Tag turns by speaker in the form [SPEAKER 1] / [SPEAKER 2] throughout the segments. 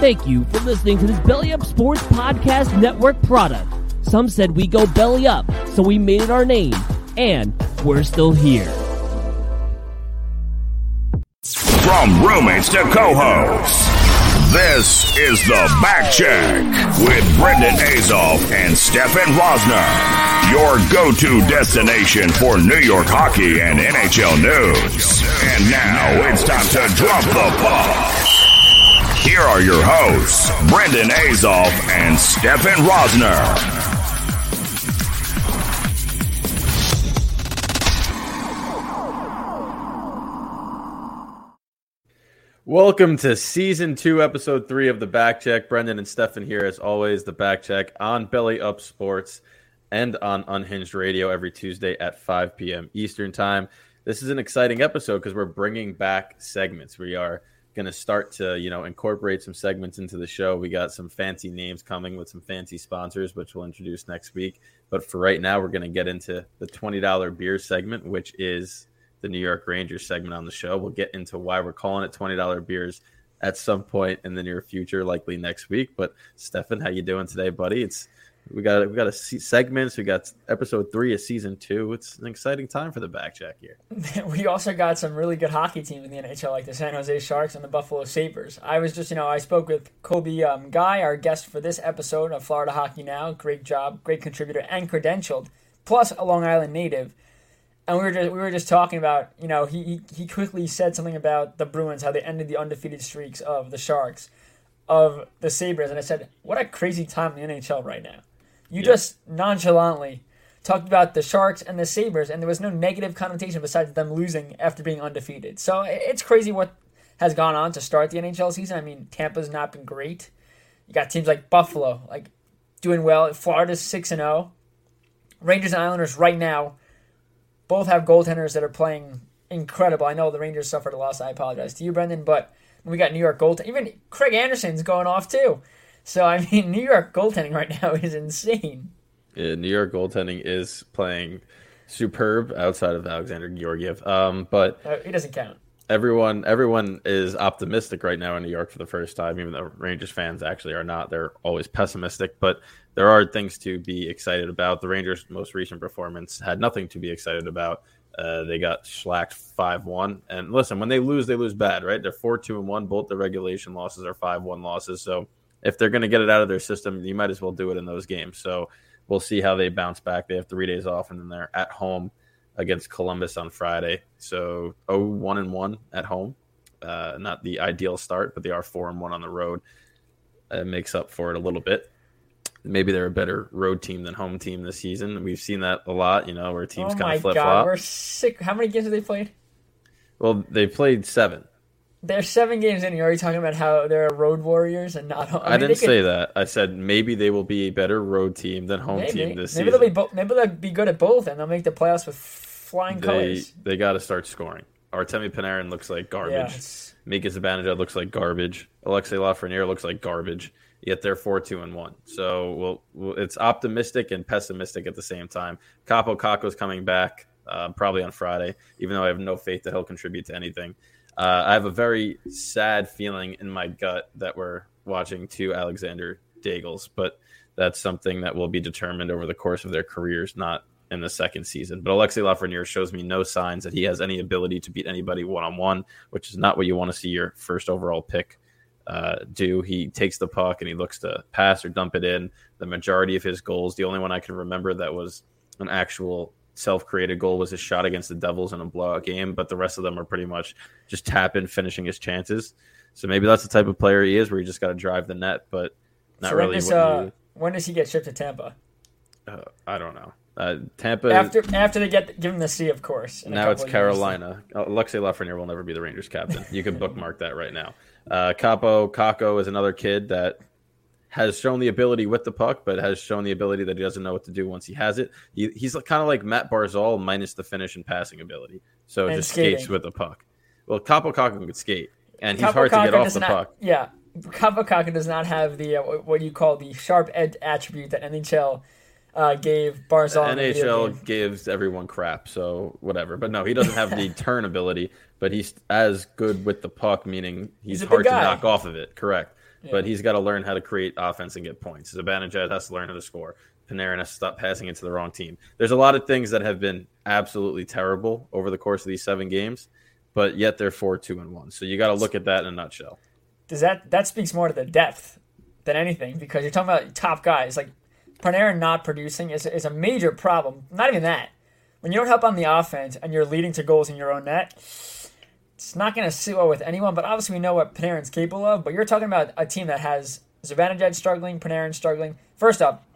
[SPEAKER 1] Thank you for listening to this Belly Up Sports Podcast Network product. Some said we go belly up, so we made it our name, and we're still here.
[SPEAKER 2] From roommates to co-hosts, this is the Back Check with Brendan Azoff and Stefan Rosner, your go-to destination for New York hockey and NHL news. And now it's time to drop the puck. Here are your hosts, Brendan Azoff and Stefan Rosner.
[SPEAKER 3] Welcome to season two, episode three of the Back Check. Brendan and Stefan here, as always. The Back Check on Belly Up Sports and on Unhinged Radio every Tuesday at 5 p.m. Eastern Time. This is an exciting episode because we're bringing back segments. We are going to start to, you know, incorporate some segments into the show. We got some fancy names coming with some fancy sponsors, which we'll introduce next week. But for right now, we're going to get into the $20 beer segment, which is the New York Rangers segment on the show. We'll get into why we're calling it $20 beers at some point in the near future, likely next week. But Stefan, how you doing today, buddy? It's we got we got a segments. We got episode three of season two. It's an exciting time for the back check here.
[SPEAKER 4] we also got some really good hockey teams in the NHL, like the San Jose Sharks and the Buffalo Sabres. I was just, you know, I spoke with Colby um, Guy, our guest for this episode of Florida Hockey Now. Great job, great contributor, and credentialed, plus a Long Island native and we were just we were just talking about you know he he quickly said something about the Bruins how they ended the undefeated streaks of the Sharks, of the Sabres, and I said what a crazy time in the NHL right now. You just nonchalantly talked about the Sharks and the Sabres, and there was no negative connotation besides them losing after being undefeated. So it's crazy what has gone on to start the NHL season. I mean Tampa's not been great. You got teams like Buffalo like doing well. Florida's six and zero. Rangers and Islanders right now both have goaltenders that are playing incredible. I know the Rangers suffered a loss. I apologize to you, Brendan, but we got New York goaltending. Even Craig Anderson's going off too. So I mean, New York goaltending right now is insane.
[SPEAKER 3] Yeah, New York goaltending is playing superb outside of Alexander Georgiev. Um, but
[SPEAKER 4] uh, he doesn't count.
[SPEAKER 3] Everyone, everyone is optimistic right now in New York for the first time. Even though Rangers fans actually are not, they're always pessimistic. But there are things to be excited about. The Rangers' most recent performance had nothing to be excited about. Uh, they got slacked five one, and listen, when they lose, they lose bad, right? They're four two and one. Both the regulation losses are five one losses. So if they're going to get it out of their system, you might as well do it in those games. So we'll see how they bounce back. They have three days off, and then they're at home against Columbus on Friday. So oh one and one at home. Uh, not the ideal start, but they are four and one on the road. It makes up for it a little bit maybe they're a better road team than home team this season. We've seen that a lot, you know, where teams
[SPEAKER 4] oh
[SPEAKER 3] kind of flip
[SPEAKER 4] flop. We're sick. How many games have they played?
[SPEAKER 3] Well, they played seven.
[SPEAKER 4] They're seven games in. You're already talking about how they're road warriors and not.
[SPEAKER 3] Home. I, I mean, didn't say that. I said maybe they will be a better road team than home maybe. team this
[SPEAKER 4] maybe
[SPEAKER 3] season.
[SPEAKER 4] They'll be bo- maybe they'll be good at both, and they'll make the playoffs with flying
[SPEAKER 3] they,
[SPEAKER 4] colors.
[SPEAKER 3] They got to start scoring. Artemi Panarin looks like garbage.
[SPEAKER 4] Yeah,
[SPEAKER 3] Mika Zibanejad looks like garbage. Alexei Lafreniere looks like garbage. Yet they're four, two, and one. So well, well it's optimistic and pessimistic at the same time. Kaapo Kakko's coming back uh, probably on Friday, even though I have no faith that he'll contribute to anything. Uh, I have a very sad feeling in my gut that we're watching two Alexander Daigles, but that's something that will be determined over the course of their careers, not in the second season. But Alexei Lafreniere shows me no signs that he has any ability to beat anybody one on one, which is not what you want to see your first overall pick uh, do. He takes the puck and he looks to pass or dump it in. The majority of his goals, the only one I can remember that was an actual self-created goal was his shot against the Devils in a blowout game, but the rest of them are pretty much just tap in, finishing his chances. So maybe that's the type of player he is, where you just got to drive the net, but not
[SPEAKER 4] so
[SPEAKER 3] really.
[SPEAKER 4] When,
[SPEAKER 3] uh,
[SPEAKER 4] you, when does he get shipped to Tampa?
[SPEAKER 3] Uh, I don't know. Uh, Tampa
[SPEAKER 4] after after they get give him the C, of course.
[SPEAKER 3] Now it's Carolina. Years. Alexei Lafreniere will never be the Rangers captain. You can bookmark that right now. Uh, Kaapo Kakko is another kid that has shown the ability with the puck, but has shown the ability that he doesn't know what to do once he has it. He, he's kind of like Matt Barzal minus the finish and passing ability. So
[SPEAKER 4] and
[SPEAKER 3] just
[SPEAKER 4] skating.
[SPEAKER 3] skates with the puck. Well, Kaapo Kakko can skate, and he's hard to get off the
[SPEAKER 4] not,
[SPEAKER 3] puck.
[SPEAKER 4] Yeah, Kaapo Kakko does not have the uh, what you call the sharp edge attribute that NHL uh, gave Barzal.
[SPEAKER 3] NHL gives everyone crap, so whatever. But no, he doesn't have the turn ability, but he's as good with the puck, meaning he's,
[SPEAKER 4] he's
[SPEAKER 3] hard to knock off of it. Correct.
[SPEAKER 4] Yeah.
[SPEAKER 3] But he's got to learn how to create offense and get points. Zibanejad has to learn how to score. Panarin has to stop passing it to the wrong team. There's a lot of things that have been absolutely terrible over the course of these seven games, but yet they're four, two, and one. So you got to look at that in a nutshell.
[SPEAKER 4] Does that that speaks more to the depth than anything because you're talking about top guys like Panarin not producing is, is a major problem. Not even that. When you don't help on the offense and you're leading to goals in your own net, it's not going to sit well with anyone. But obviously, we know what Panarin's capable of. But you're talking about a team that has Zibanejad struggling, Panarin struggling. First up,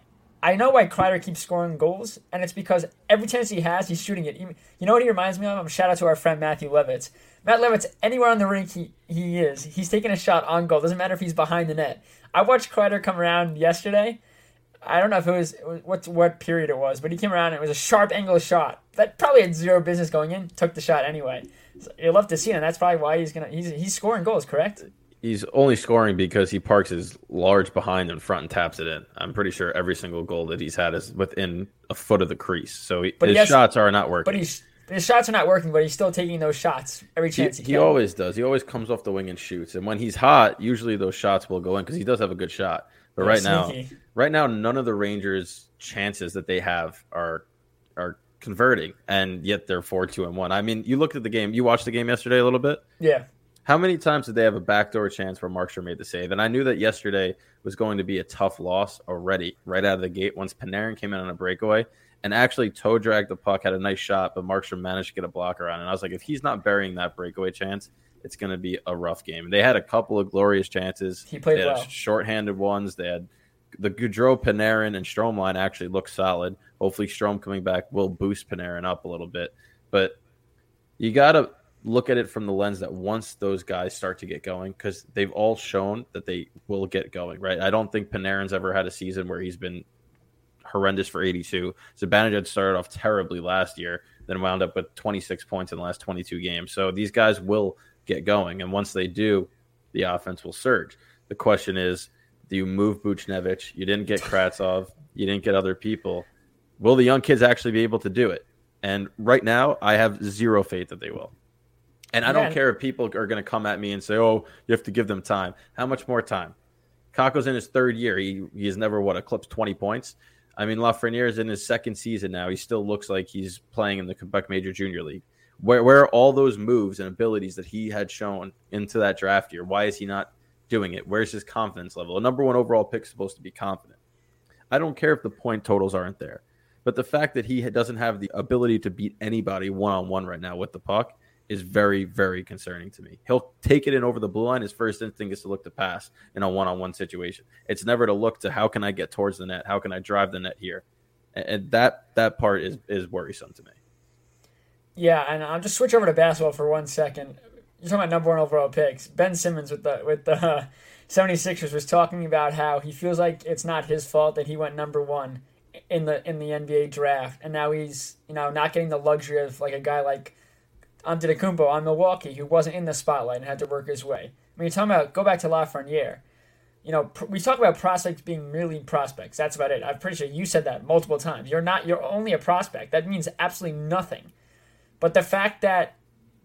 [SPEAKER 4] I know why Kreider keeps scoring goals, and it's because every chance he has, he's shooting it. You know what he reminds me of? Um, shout out to our friend Matthew Levitz. Matt Levitz, anywhere on the rink he, he is, he's taking a shot on goal. Doesn't matter if he's behind the net. I watched Kreider come around yesterday. I don't know if it was what what period it was, but he came around and it was a sharp angle shot that probably had zero business going in. Took the shot anyway. So love to see it, and that's probably why he's gonna he's he's scoring goals. Correct?
[SPEAKER 3] He's only scoring because he parks his large behind in front and taps it in. I'm pretty sure every single goal that he's had is within a foot of the crease. So he, his he has, shots are not working.
[SPEAKER 4] But he's his shots are not working, but he's still taking those shots every chance he,
[SPEAKER 3] he, he always does. He always comes off the wing and shoots. And when he's hot, usually those shots will go in because he does have a good shot. But right sneaky. now, right now, none of the Rangers' chances that they have are are converting, and yet they're four two and one. I mean, you looked at the game. You watched the game yesterday a little bit.
[SPEAKER 4] Yeah.
[SPEAKER 3] How many times did they have a backdoor chance where Markstrom made the save? And I knew that yesterday was going to be a tough loss already, right out of the gate. Once Panarin came in on a breakaway and actually toe dragged the puck, had a nice shot, but Markstrom managed to get a blocker on. And I was like, if he's not burying that breakaway chance, it's going to be a rough game. They had a couple of glorious chances.
[SPEAKER 4] He played
[SPEAKER 3] they had
[SPEAKER 4] well.
[SPEAKER 3] Shorthanded ones. They had the Goodrow, Panarin, and Strome line actually looked solid. Hopefully, Strome coming back will boost Panarin up a little bit. But you got to look at it from the lens that once those guys start to get going, because they've all shown that they will get going, right? I don't think Panarin's ever had a season where he's been horrendous for 82. Zibanejad started off terribly last year, then wound up with 26 points in the last 22 games. So these guys will get going. And once they do, the offense will surge. The question is, you move Buchnevich? You didn't get Kravtsov. You didn't get other people. Will the young kids actually be able to do it? And right now, I have zero faith that they will. And I don't care if people are going to come at me and say, "Oh, you have to give them time." How much more time? Kakko's in his third year. He he has never what eclipsed twenty points. I mean, Lafreniere is in his second season now. He still looks like he's playing in the Quebec Major Junior League. Where where are all those moves and abilities that he had shown into that draft year? Why is he not doing it? Where's his confidence level? A number one overall pick is supposed to be confident. I don't care if the point totals aren't there, but the fact that he doesn't have the ability to beat anybody one on one right now with the puck is very, very concerning to me. He'll take it in over the blue line. His first instinct is to look to pass in a one on one situation. It's never to look to how can I get towards the net? How can I drive the net here? And that that part is is worrisome to me.
[SPEAKER 4] Yeah, and I'll just switch over to basketball for one second. You're talking about number one overall picks. Ben Simmons with the with the uh, 76ers was talking about how he feels like it's not his fault that he went number one in the in the NBA draft, and now he's you know not getting the luxury of like a guy like Antetokounmpo on Milwaukee, who wasn't in the spotlight and had to work his way. I mean, you're talking about go back to Lafreniere. You know, pr- we talk about prospects being merely prospects. That's about it. I'm pretty sure you said that multiple times. You're not. You're only a prospect. That means absolutely nothing. But the fact that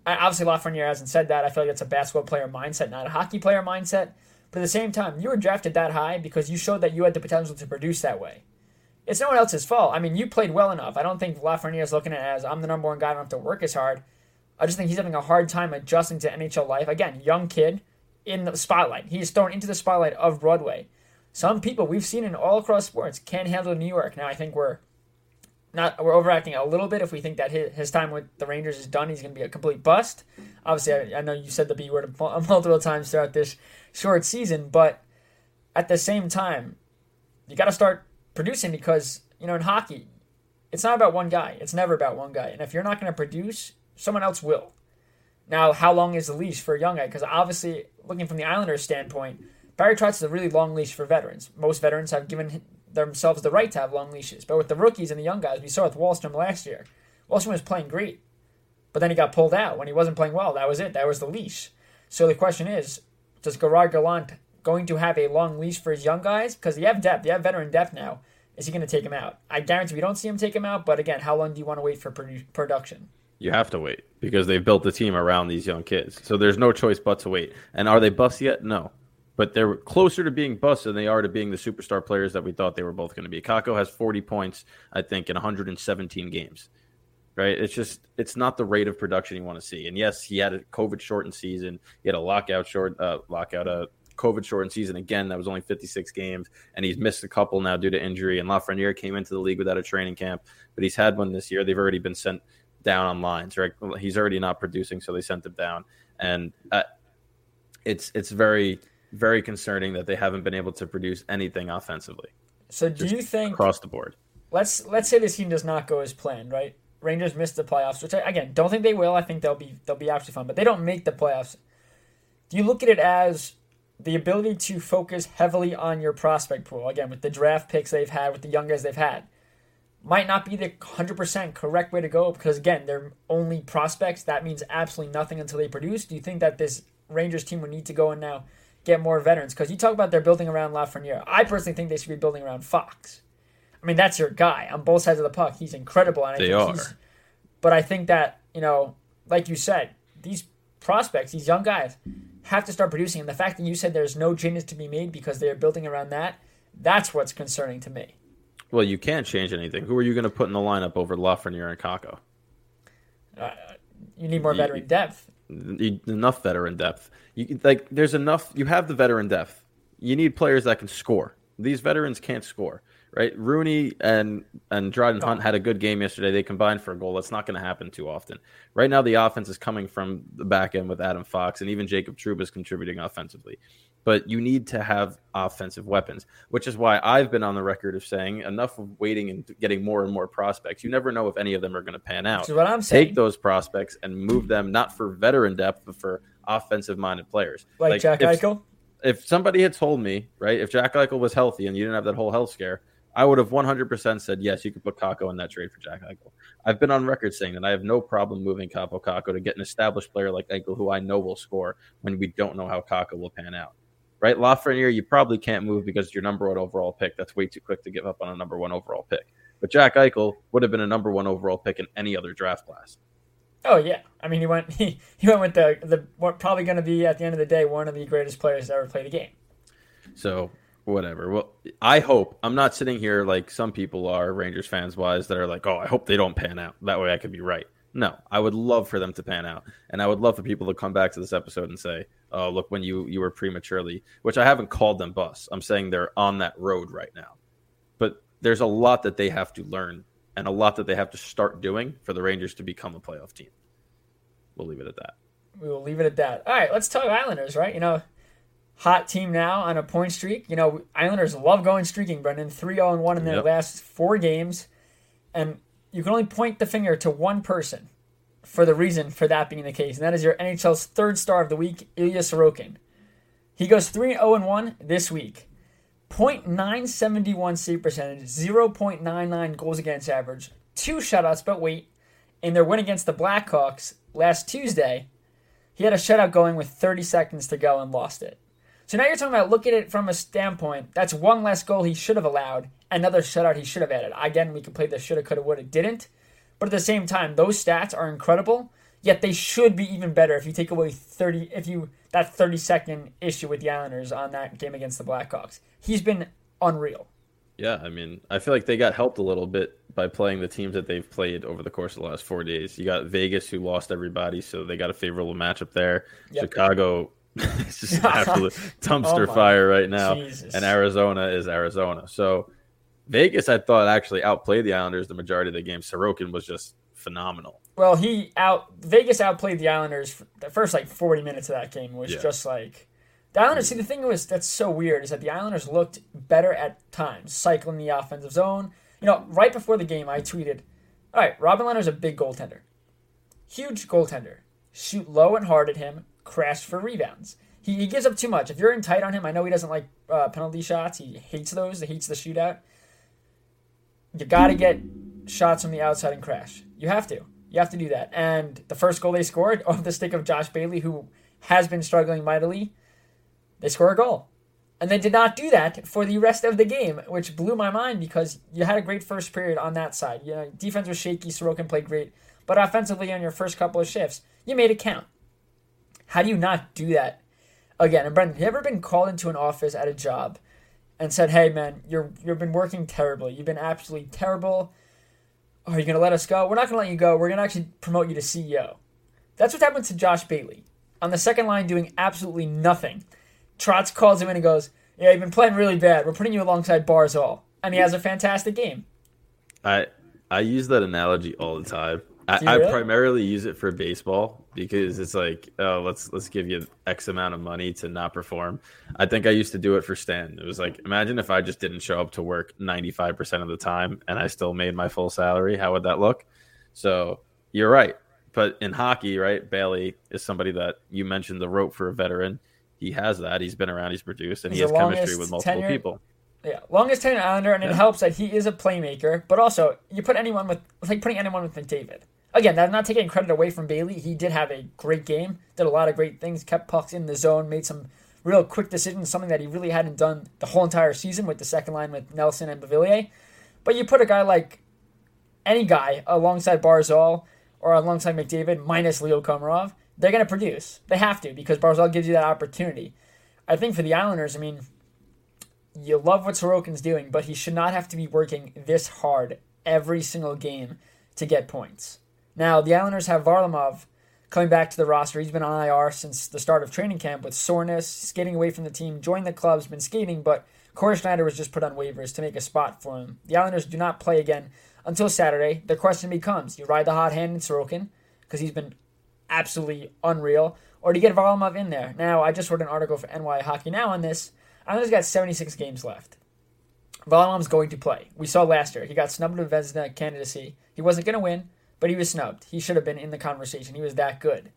[SPEAKER 4] obviously Lafreniere hasn't said that. I feel like it's a basketball player mindset, not a hockey player mindset. But at the same time, you were drafted that high because you showed that you had the potential to produce that way. It's no one else's fault. I mean, you played well enough. I don't think Lafreniere is looking at it as I'm the number one guy. I don't have to work as hard. I just think he's having a hard time adjusting to NHL life. Again, young kid in the spotlight. He's thrown into the spotlight of Broadway. Some people we've seen in all across sports can't handle New York. Now I think we're not we're overacting a little bit if we think that his, his time with the Rangers is done. He's going to be a complete bust. Obviously, I, I know you said the B word multiple times throughout this short season, but at the same time, you got to start producing because you know in hockey, it's not about one guy. It's never about one guy. And if you're not going to produce, someone else will. Now, how long is the leash for a young guy? Because obviously, looking from the Islanders' standpoint, Barry Trotz is a really long leash for veterans. Most veterans have given themselves the right to have long leashes. But with the rookies and the young guys, we saw with Wahlstrom last year. Wahlstrom was playing great, but then he got pulled out when he wasn't playing well. That was it. That was the leash. So the question is, does Gerard Gallant going to have a long leash for his young guys? Because you have depth, you have veteran depth now. Is he going to take him out? I guarantee we don't see him take him out. But again, how long do you want to wait for produ- production?
[SPEAKER 3] You have to wait because they've built the team around these young kids. So there's no choice but to wait. And are they bust yet? No but they're closer to being bust than they are to being the superstar players that we thought they were both going to be. Kakko has 40 points, I think, in 117 games. Right? It's just it's not the rate of production you want to see. And yes, he had a COVID shortened season. He had a lockout short uh, lockout uh, COVID shortened season again. That was only 56 games, and he's missed a couple now due to injury. And Lafreniere came into the league without a training camp, but he's had one this year. They've already been sent down on lines. Right? He's already not producing, so they sent him down. And uh, it's it's very very concerning that they haven't been able to produce anything offensively.
[SPEAKER 4] So do you think
[SPEAKER 3] across the board?
[SPEAKER 4] Let's let's say this team does not go as planned, right? Rangers miss the playoffs, which I, again don't think they will. I think they'll be they'll be absolutely fine, but they don't make the playoffs. Do you look at it as the ability to focus heavily on your prospect pool again with the draft picks they've had, with the young guys they've had? Might not be the 100% correct way to go because, again, they're only prospects. That means absolutely nothing until they produce. Do you think that this Rangers team would need to go in now get more veterans because you talk about they're building around Lafreniere. I personally think they should be building around Fox. I mean, that's your guy on both sides of the puck. He's incredible.
[SPEAKER 3] And I they are.
[SPEAKER 4] but I think that, you know, like you said, these prospects, these young guys, have to start producing. And the fact that you said there's no changes to be made because they're building around that, that's what's concerning to me.
[SPEAKER 3] Well, you can't change anything. Who are you going to put in the lineup over Lafreniere and Kakko?
[SPEAKER 4] Uh, you need more veteran you, depth.
[SPEAKER 3] Enough veteran depth. You like there's enough. You have the veteran depth. You need players that can score. These veterans can't score, right? Rooney and and Dryden Hunt had a good game yesterday. They combined for a goal. That's not going to happen too often. Right now, the offense is coming from the back end with Adam Fox, and even Jacob Trouba is contributing offensively. But you need to have offensive weapons, which is why I've been on the record of saying enough of waiting and getting more and more prospects. You never know if any of them are going to pan out.
[SPEAKER 4] Which is what I'm saying.
[SPEAKER 3] Take those prospects and move them not for veteran depth, but for offensive minded players.
[SPEAKER 4] Like, like Jack if, Eichel?
[SPEAKER 3] If somebody had told me, right, if Jack Eichel was healthy and you didn't have that whole health scare, I would have 100% said, yes, you could put Kakko in that trade for Jack Eichel. I've been on record saying that I have no problem moving Kaapo Kakko to get an established player like Eichel who I know will score when we don't know how Kakko will pan out. Right? Lafreniere, you probably can't move because your number one overall pick. That's way too quick to give up on a number one overall pick. But Jack Eichel would have been a number one overall pick in any other draft class.
[SPEAKER 4] Oh yeah, I mean he went he, he went with the the what probably going to be at the end of the day one of the greatest players to ever play the game.
[SPEAKER 3] So whatever. Well, I hope I'm not sitting here like some people are Rangers fans wise that are like, oh, I hope they don't pan out. That way I could be right. No, I would love for them to pan out, and I would love for people to come back to this episode and say, "Oh, look, when you you were prematurely," which I haven't called them bus. I'm saying they're on that road right now, but there's a lot that they have to learn and a lot that they have to start doing for the Rangers to become a playoff team. We'll leave it at that.
[SPEAKER 4] We will leave it at that. All right, let's talk Islanders, right? You know, hot team now on a point streak. You know, Islanders love going streaking, Brendan. 3 0 1 in their yep. last four games. And you can only point the finger to one person for the reason for that being the case, and that is your NHL's third star of the week, Ilya Sorokin. He goes 3 0 1 this week. 0.971 save percentage, 0.99 goals against average, two shutouts, but wait, in their win against the Blackhawks last Tuesday, he had a shutout going with 30 seconds to go and lost it. So now you're talking about look at it from a standpoint. That's one less goal he should have allowed, another shutout he should have added. Again, we could play the shoulda, coulda, woulda, didn't. But at the same time, those stats are incredible. Yet they should be even better if you take away 30, if you that 30 second issue with the Islanders on that game against the Blackhawks. He's been unreal.
[SPEAKER 3] Yeah, I mean, I feel like they got helped a little bit by playing the teams that they've played over the course of the last four days. You got Vegas, who lost everybody, so they got a favorable matchup there. Yep. Chicago is just oh absolute dumpster oh fire right now, Jesus. and Arizona is Arizona. So Vegas, I thought actually outplayed the Islanders the majority of the game. Sorokin was just phenomenal.
[SPEAKER 4] Well, he out Vegas outplayed the Islanders. The first like forty minutes of that game was yeah. just like the Islanders, see, the thing was that's so weird is that the Islanders looked better at times, cycling the offensive zone. You know, right before the game, I tweeted, "All right, Robin Lehner's a big goaltender, huge goaltender. Shoot low and hard at him, crash for rebounds. He, he gives up too much. If you're in tight on him, I know he doesn't like uh, penalty shots. He hates those. He hates the shootout. You got to get shots from the outside and crash. You have to. You have to do that. And the first goal they scored off the stick of Josh Bailey, who has been struggling mightily." they score a goal. And they did not do that for the rest of the game, which blew my mind because you had a great first period on that side. You know, defense was shaky, Sorokin played great, but offensively on your first couple of shifts, you made it count. How do you not do that again? And Brendan, have you ever been called into an office at a job and said, "Hey, man, you're you've been working terribly. You've been absolutely terrible. Are you gonna let us go? We're not gonna let you go. We're gonna actually promote you to CEO." That's what happened to Josh Bailey on the second line, doing absolutely nothing Trotz calls him in and goes, "Yeah, you've been playing really bad. We're putting you alongside Barzal," and he has a fantastic game.
[SPEAKER 3] I I use that analogy all the time. I, really? I, primarily use it for baseball because it's like, oh, let's let's give you X amount of money to not perform. I think I used to do it for Stan. It was like, imagine if I just didn't show up to work ninety five percent of the time and I still made my full salary. How would that look? So you're right. But in hockey, right, Bailey is somebody that you mentioned the rope for a veteran he has that. He's been around. He's produced, and he's he has chemistry with multiple people.
[SPEAKER 4] Yeah, longest tenure Islander, and yeah. it helps that he is a playmaker. But also, you put anyone with like putting anyone with McDavid. Again, that's not taking credit away from Bailey. He did have a great game. Did a lot of great things. Kept pucks in the zone. Made some real quick decisions. Something that he really hadn't done the whole entire season with the second line with Nelson and Beauvillier. But you put a guy like any guy alongside Barzal or alongside McDavid minus Leo Komarov, they're going to produce. They have to because Barzal gives you that opportunity. I think for the Islanders, I mean, you love what Sorokin's doing, but he should not have to be working this hard every single game to get points. Now, the Islanders have Varlamov coming back to the roster. He's been on IR since the start of training camp with soreness, skating away from the team, joined the club's been skating, but Cory Schneider was just put on waivers to make a spot for him. The Islanders do not play again until Saturday. The question becomes you ride the hot hand in Sorokin because he's been absolutely unreal, or to get Varlamov in there. Now, I just wrote an article for NY Hockey Now on this. Islanders got 76 games left. Varlamov's going to play. We saw last year. He got snubbed to Vezina candidacy. He wasn't going to win, but he was snubbed. He should have been in the conversation. He was that good.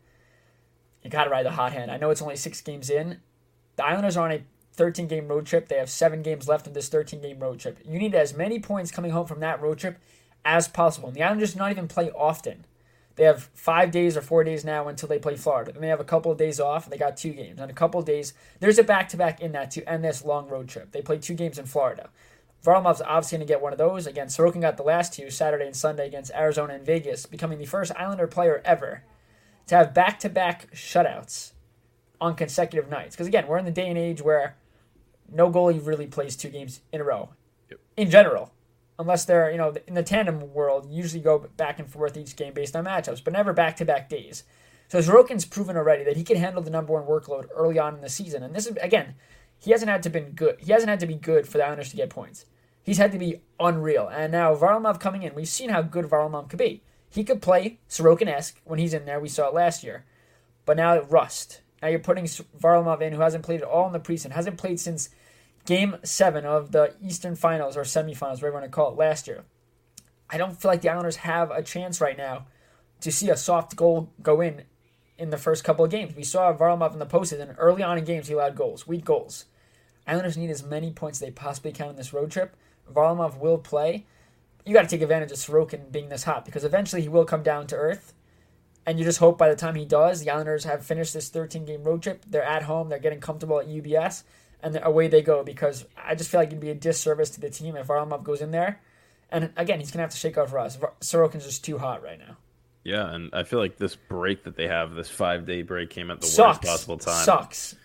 [SPEAKER 4] You got to ride the hot hand. I know it's only six games in. The Islanders are on a 13 game road trip. They have seven games left in this 13 game road trip. You need as many points coming home from that road trip as possible. And the Islanders do not even play often. They have five days or four days now until they play Florida. Then they have a couple of days off. They got two games. And a couple of days, there's a back to back in that to end this long road trip. They play two games in Florida. Varlamov's obviously going to get one of those. Again, Sorokin got the last two, Saturday and Sunday against Arizona and Vegas, becoming the first Islander player ever to have back to back shutouts on consecutive nights. Because again, we're in the day and age where no goalie really plays two games in a row yep. in general unless they're you know in the tandem world, usually go back and forth each game based on matchups, but never back to back days. So Sorokin's proven already that he can handle the number one workload early on in the season, and this is again, he hasn't had to been good. He hasn't had to be good for the Islanders to get points. He's had to be unreal, and now Varlamov coming in, we've seen how good Varlamov could be. He could play Sorokin-esque when he's in there. We saw it last year, but now rust. Now you're putting Varlamov in, who hasn't played at all in the preseason, hasn't played since game seven of the Eastern Finals or semifinals, whatever you want to call it, last year. I don't feel like the Islanders have a chance right now to see a soft goal go in in the first couple of games. We saw Varlamov in the postseason. And early on in games, he allowed goals, weak goals. Islanders need as many points as they possibly can on this road trip. Varlamov will play. you got to take advantage of Sorokin being this hot because eventually he will come down to earth. And you just hope by the time he does, the Islanders have finished this 13 game road trip. They're at home, they're getting comfortable at UBS, and away they go because I just feel like it'd be a disservice to the team if Varlamov goes in there. And again, he's going to have to shake off us. Sorokin's just too hot right now.
[SPEAKER 3] Yeah, and I feel like this break that they have, this five day break, came at the
[SPEAKER 4] Sucks.
[SPEAKER 3] worst possible time.
[SPEAKER 4] Sucks.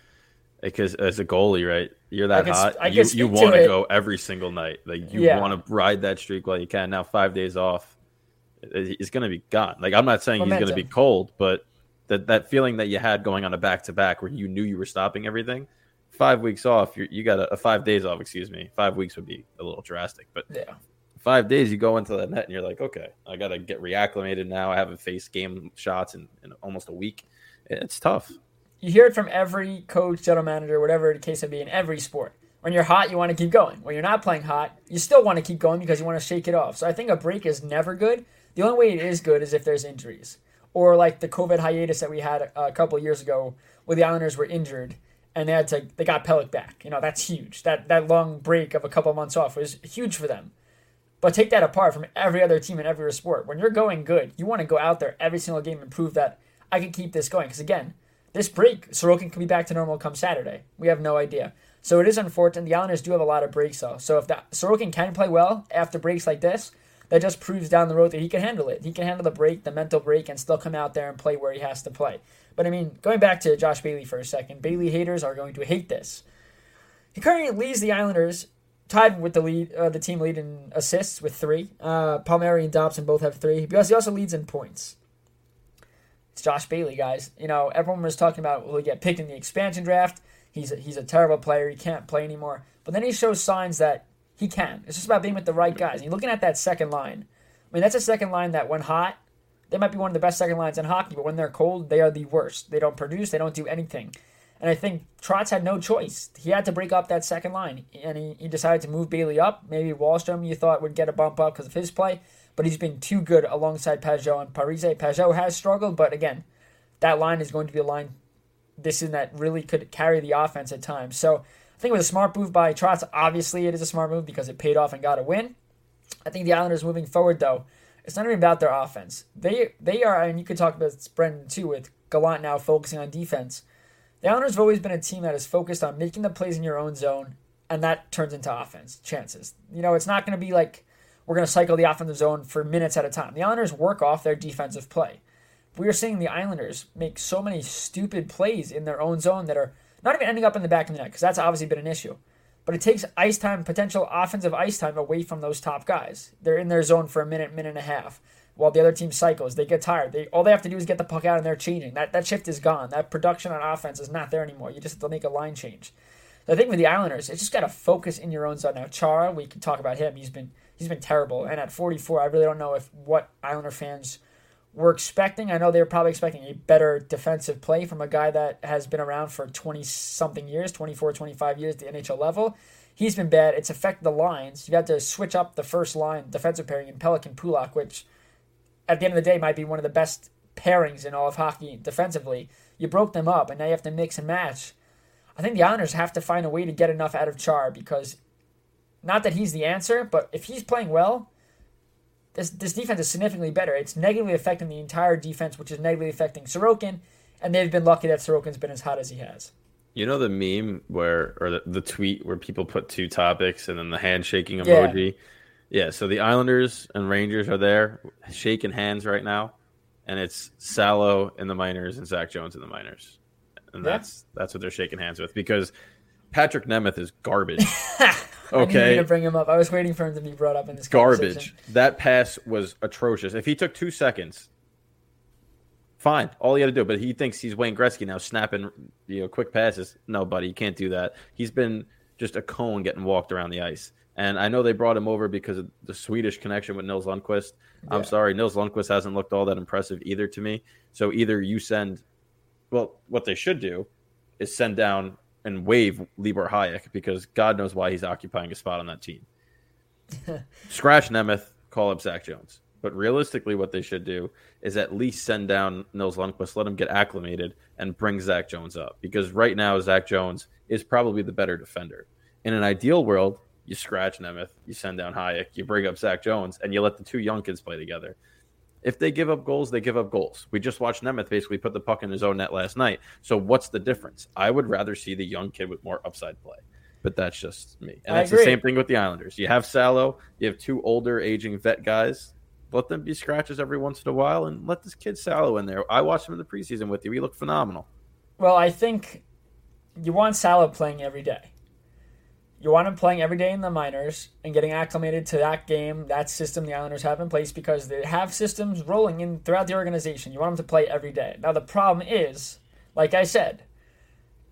[SPEAKER 3] Because as a goalie, right, you're that
[SPEAKER 4] can
[SPEAKER 3] hot.
[SPEAKER 4] I
[SPEAKER 3] you you want to go every single night. Like you
[SPEAKER 4] Yeah.
[SPEAKER 3] want to ride that streak while you can. Now five days off, it's going to be gone. Like I'm not saying he's going to be cold, but that that feeling that you had going on a back to back where you knew you were stopping everything. Five weeks off, you you got a, a uh, five days off. Excuse me, five weeks would be a little drastic, but
[SPEAKER 4] Yeah.
[SPEAKER 3] five days you go into that net and you're like, okay, I got to get reacclimated now. I haven't faced game shots in, in almost a week. It's tough.
[SPEAKER 4] You hear it from every coach, general manager, whatever the case may be in every sport. When you're hot, you want to keep going. When you're not playing hot, you still want to keep going because you want to shake it off. So I think a break is never good. The only way it is good is if there's injuries. Or like the COVID hiatus that we had a couple years ago where the Islanders were injured and they had to they got Pelech back. You know, that's huge. That that long break of a couple of months off was huge for them. But take that apart from every other team in every sport. When you're going good, you want to go out there every single game and prove that I can keep this going. Because again, this break, Sorokin can be back to normal come Saturday. We have no idea. So it is unfortunate. The Islanders do have a lot of breaks though. So if that Sorokin can play well after breaks like this, that just proves down the road that he can handle it. He can handle the break, the mental break, and still come out there and play where he has to play. But I mean, going back to Josh Bailey for a second, Bailey haters are going to hate this. He currently leads the Islanders tied with the lead, uh, the team lead in assists with three. Uh, Palmieri and Dobson both have three. Also, he also leads in points. It's Josh Bailey, guys. You know, everyone was talking about will he get picked in the expansion draft? He's a, he's a terrible player. He can't play anymore. But then he shows signs that he can. It's just about being with the right guys. And you're looking at that second line. I mean, that's a second line that when hot, they might be one of the best second lines in hockey, but when they're cold, they are the worst. They don't produce, they don't do anything. And I think Trotz had no choice. He had to break up that second line, and he, he decided to move Bailey up. Maybe Wahlstrom you thought would get a bump up because of his play, but he's been too good alongside Pageau and Parise. Pageau has struggled, but again, that line is going to be a line this and that really could carry the offense at times. So I think it was a smart move by Trotz. Obviously, it is a smart move because it paid off and got a win. I think the Islanders moving forward, though, it's not even about their offense. They they are, and you could talk about Brendan too, with Gallant now focusing on defense. The Islanders have always been a team that is focused on making the plays in your own zone, and that turns into offense chances. You know, it's not going to be like we're going to cycle the offensive zone for minutes at a time. The Islanders work off their defensive play. We are seeing the Islanders make so many stupid plays in their own zone that are not even ending up in the back of the net because that's obviously been an issue. But it takes ice time, potential offensive ice time away from those top guys. They're in their zone for a minute, minute and a half, while the other team cycles. They get tired. They all they have to do is get the puck out and they're changing. That that shift is gone. That production on offense is not there anymore. You just have to make a line change. So I think with the Islanders, it's just got to focus in your own zone. Now Chara, we can talk about him. He's been he's been terrible, and at 44, I really don't know if what Islander fans were expecting. I know they were probably expecting a better defensive play from a guy that has been around for 20 something years, 24, 25 years at the NHL level. He's been bad. It's affected the lines. You got to switch up the first line defensive pairing in Pelech and Pulock, which at the end of the day might be one of the best pairings in all of hockey defensively. You broke them up, and now you have to mix and match. I think the Islanders have to find a way to get enough out of Char because not that he's the answer, but if he's playing well, this this defense is significantly better. It's negatively affecting the entire defense, which is negatively affecting Sorokin, and they've been lucky that Sorokin's been as hot as he has.
[SPEAKER 3] You know the meme where, or the, the tweet where people put two topics and then the handshaking emoji? Yeah. yeah, so the Islanders and Rangers are there shaking hands right now, and it's Salo in the minors and Zach Jones in the minors, and
[SPEAKER 4] Yeah.
[SPEAKER 3] that's that's what they're shaking hands with because Patrik Nemeth is garbage. Okay,
[SPEAKER 4] to bring him up. I was waiting for him to be brought up in this
[SPEAKER 3] garbage. That pass was atrocious. If he took two seconds, fine. All he had to do. But he thinks he's Wayne Gretzky now, snapping you know quick passes. No, buddy, you can't do that. He's been just a cone getting walked around the ice. And I know they brought him over because of the Swedish connection with Nils Lundqvist. I'm sorry, Nils Lundqvist hasn't looked all that impressive either to me. So either you send, well, what they should do is send down and waive Libor Hajek because God knows why he's occupying a spot on that team. Scratch Nemeth, call up Zach Jones. But realistically, what they should do is at least send down Nils Lundqvist, let him get acclimated, and bring Zach Jones up. Because right now, Zach Jones is probably the better defender. In an ideal world, you scratch Nemeth, you send down Hajek, you bring up Zach Jones, and you let the two young kids play together. If they give up goals, they give up goals. We just watched Nemeth basically put the puck in his own net last night. So what's the difference? I would rather see the young kid with more upside play. But that's just me. And
[SPEAKER 4] I
[SPEAKER 3] it's
[SPEAKER 4] agree.
[SPEAKER 3] the same thing with the Islanders. You have Salo, you have two older, aging vet guys. Let them be scratches every once in a while and let this kid Salo in there. I watched him in the preseason with you. He looked phenomenal.
[SPEAKER 4] Well, I think you want Salo playing every day. You want him playing every day in the minors and getting acclimated to that game, that system the Islanders have in place because they have systems rolling in throughout the organization. You want him to play every day. Now the problem is, like I said,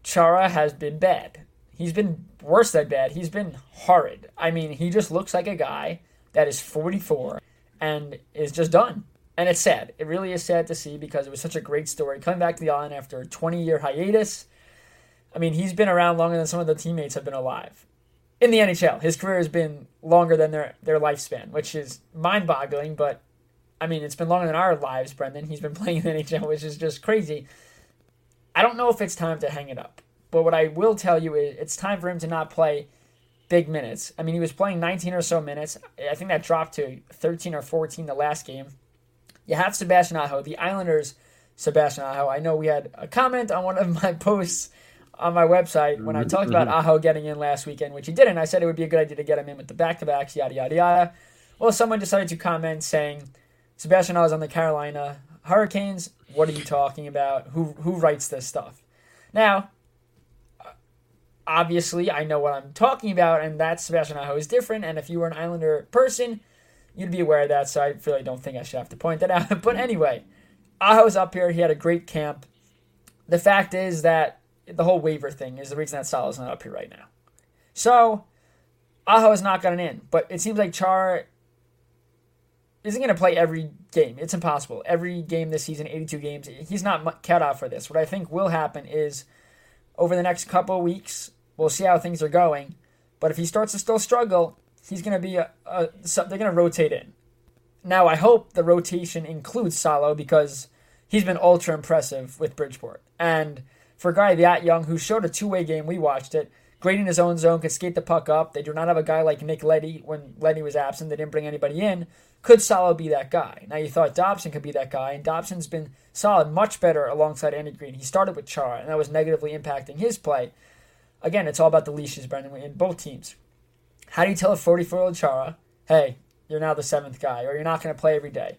[SPEAKER 4] Chara has been bad. He's been worse than bad. He's been horrid. I mean, he just looks like a guy that is 44 and is just done. And it's sad. It really is sad to see because it was such a great story. Coming back to the island after a 20 year hiatus. I mean, he's been around longer than some of the teammates have been alive. In the NHL, his career has been longer than their, their lifespan, which is mind boggling. But I mean, it's been longer than our lives, Brendan. He's been playing in the NHL, which is just crazy. I don't know if it's time to hang it up. But what I will tell you is it's time for him to not play big minutes. I mean, he was playing 19 or so minutes. I think that dropped to 13 or 14 the last game. You have Sebastian Aho, the Islanders' Sebastian Aho. I know we had a comment on one of my posts on my website when I mm-hmm. talked about mm-hmm. Aho getting in last weekend, which he didn't. I said it would be a good idea to get him in with the back to backs, yada, yada, yada. Well, someone decided to comment saying, Sebastian Aho is on the Carolina Hurricanes. What are you talking about? Who, who writes this stuff? Now, obviously I know what I'm talking about, and that Sebastian Aho is different. And if you were an Islander person, you'd be aware of that. So I really don't think I should have to point that out. but anyway, Aho's up here. He had a great camp. The fact is that the whole waiver thing is the reason that Salo's not up here right now. So Aho has not gotten in, but it seems like Char isn't going to play every game. It's impossible. Every game this season, 82 games, he's not cut out for this. What I think will happen is over the next couple weeks, we'll see how things are going. But if he starts to still struggle, he's going to be a, a they're going to rotate in. Now, I hope the rotation includes Salo because he's been ultra impressive with Bridgeport. And for a guy that young who showed a two way game, we watched it. Great in his own zone, could skate the puck up. They do not have a guy like Nick Leddy when Leddy was absent. They didn't bring anybody in. Could Salo be that guy? Now you thought Dobson could be that guy, and Dobson's been solid, much better alongside Andy Greene. He started with Chara, and that was negatively impacting his play. Again, it's all about the leashes, Brendan, in both teams. How do you tell a 44 year old Chara, hey, you're now the seventh guy, or you're not going to play every day?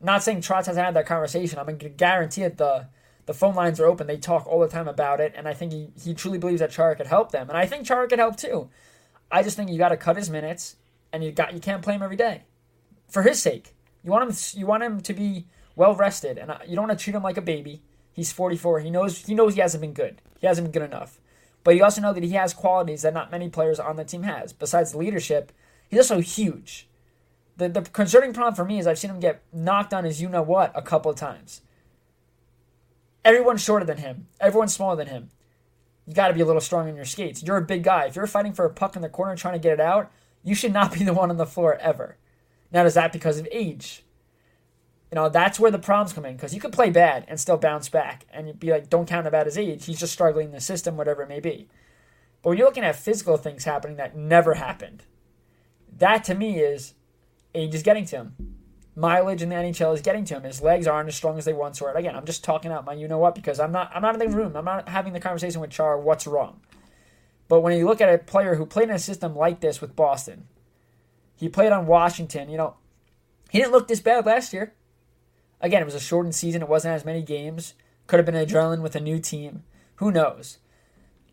[SPEAKER 4] Not saying Trotz hasn't had that conversation. I'm going to guarantee it. The the phone lines are open. They talk all the time about it, and I think he, he truly believes that Chara could help them, and I think Chara could help too. I just think you got to cut his minutes, and you got you can't play him every day, for his sake. You want him you want him to be well rested, and uh, you don't want to treat him like a baby. He's 44. He knows he knows he hasn't been good. He hasn't been good enough, but you also know that he has qualities that not many players on the team has. Besides leadership, he's also huge. The the concerning problem for me is I've seen him get knocked on his you know what a couple of times. Everyone's shorter than him. Everyone's smaller than him. You got to be a little strong in your skates. You're a big guy. If you're fighting for a puck in the corner trying to get it out, you should not be the one on the floor ever. Now, is that because of age? You know, that's where the problems come in because you could play bad and still bounce back and be like, don't count about his age. He's just struggling in the system, whatever it may be. But when you're looking at physical things happening that never happened, that to me is age is getting to him. Mileage in the NHL is getting to him. His legs aren't as strong as they once were. Again, I'm just talking out my you know what because I'm not I'm not in the room. I'm not having the conversation with Char what's wrong. But when you look at a player who played in a system like this with Boston, he played on Washington, you know, he didn't look this bad last year. Again, it was a shortened season. It wasn't as many games. Could have been adrenaline with a new team. Who knows?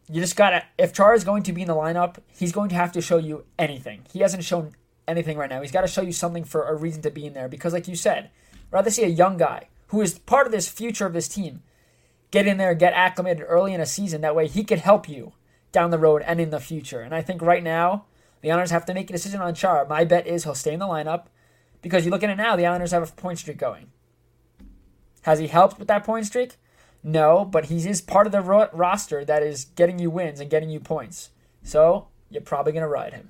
[SPEAKER 4] You just gotta. If Char is going to be in the lineup, he's going to have to show you anything. He hasn't shown anything right now. He's got to show you something for a reason to be in there. Because, like you said, rather see a young guy who is part of this future of this team get in there, get acclimated early in a season. That way, he could help you down the road and in the future. And I think right now, the Islanders have to make a decision on Char. My bet is he'll stay in the lineup because you look at it now, the Islanders have a point streak going. Has he helped with that point streak? No, but he is part of the ro- roster that is getting you wins and getting you points. So you're probably going to ride him.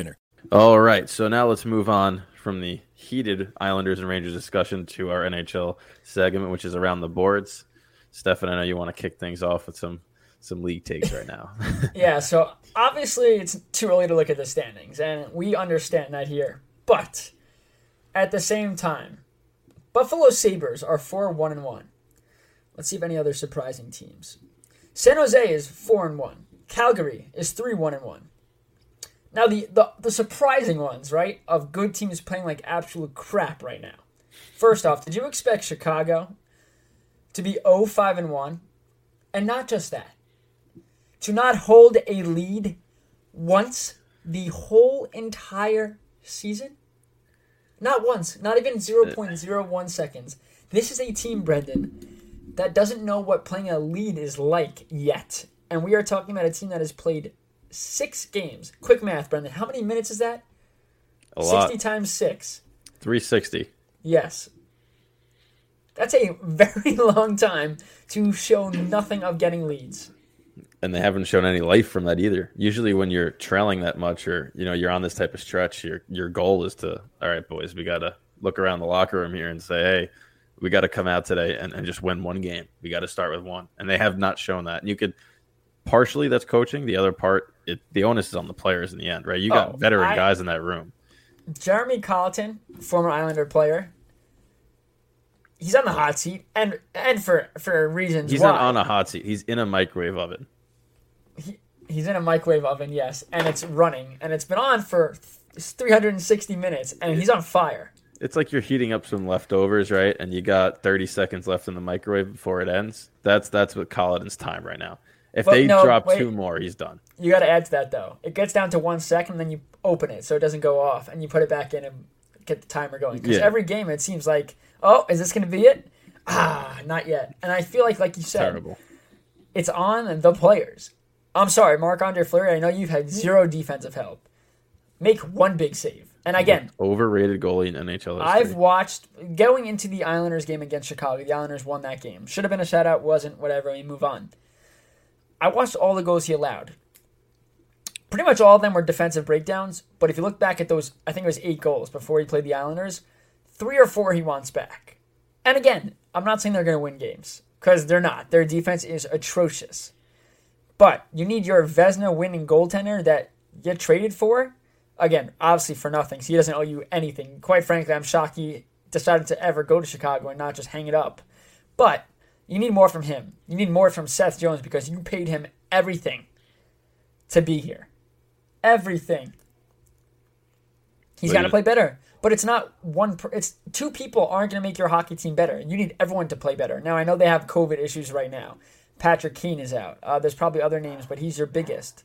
[SPEAKER 3] All right, so now let's move on from the heated Islanders and Rangers discussion to our NHL segment, which is around the boards. Stefan, I know you want to kick things off with some some league takes right now.
[SPEAKER 4] Yeah, so obviously it's too early to look at the standings, and we understand that here. But at the same time, Buffalo Sabres are 4 1 and 1. Let's see if any other surprising teams. San Jose is 4 and 1. Calgary is 3 1 and 1. Now, the, the, the surprising ones, right, of good teams playing like absolute crap right now. First off, did you expect Chicago to be 0 5 and 1? And not just that to not hold a lead once the whole entire season? Not once, not even 0.01 seconds. This is a team, Brendan, that doesn't know what playing a lead is like yet. And we are talking about a team that has played six games. Quick math, Brendan. How many minutes is that?
[SPEAKER 3] a lot.
[SPEAKER 4] 60 times six.
[SPEAKER 3] 360.
[SPEAKER 4] Yes. That's a very long time to show nothing of getting leads.
[SPEAKER 3] and they haven't shown any life from that either. Usually, when you're trailing that much, or you know you're on this type of stretch, your your goal is to, all right, boys, we got to look around the locker room here and say, hey, we got to come out today and, and just win one game. We got to start with one, and they have not shown that. And you could partially that's coaching. The other part, it, the onus is on the players in the end, right? You got
[SPEAKER 4] Oh,
[SPEAKER 3] veteran
[SPEAKER 4] I-
[SPEAKER 3] guys in that room.
[SPEAKER 4] Jeremy Colliton, former Islander player, he's on the hot seat, and and for for reasons
[SPEAKER 3] He's
[SPEAKER 4] why.
[SPEAKER 3] not on a hot seat. He's in a microwave oven.
[SPEAKER 4] he's in a microwave oven, yes, and it's running, and it's been on for 360 minutes, and he's on fire.
[SPEAKER 3] It's like you're heating up some leftovers, right? And you got 30 seconds left in the microwave before it ends. That's that's what Colliton's time right now. If
[SPEAKER 4] But
[SPEAKER 3] they
[SPEAKER 4] no,
[SPEAKER 3] drop
[SPEAKER 4] wait.
[SPEAKER 3] two more, he's done.
[SPEAKER 4] You got to add to that though. It gets down to one second, then you open it so it doesn't go off, and you put it back in and get the timer going. Because
[SPEAKER 3] Yeah.
[SPEAKER 4] every game it seems like, oh, is this going to be it? Ah, not yet. And I feel like, like you said,
[SPEAKER 3] Terrible.
[SPEAKER 4] it's on the players. I'm sorry, Marc Andre Fleury. I know you've had zero defensive help. Make one big save. And again,
[SPEAKER 3] Overrated goalie in NHL history.
[SPEAKER 4] I've watched going into the Islanders game against Chicago. The Islanders won that game. Should have been a shutout, wasn't. Whatever. We move on. I watched all the goals he allowed. Pretty much all of them were defensive breakdowns. But if you look back at those, I think it was eight goals before he played the Islanders. Three or four he wants back. And again, I'm not saying they're going to win games because they're not. Their defense is atrocious. But you need your Vezina winning goaltender that you traded for. Again, obviously for nothing. So he doesn't owe you anything. Quite frankly, I'm shocked he decided to ever go to Chicago and not just hang it up. But you need more from him. You need more from Seth Jones because you paid him everything to be here. Everything. He's got to play better. But it's not one. Per, it's two people aren't going to make your hockey team better. You need everyone to play better. Now I know they have COVID issues right now. Patrick Kane is out. Uh, there's probably other names, but he's your biggest.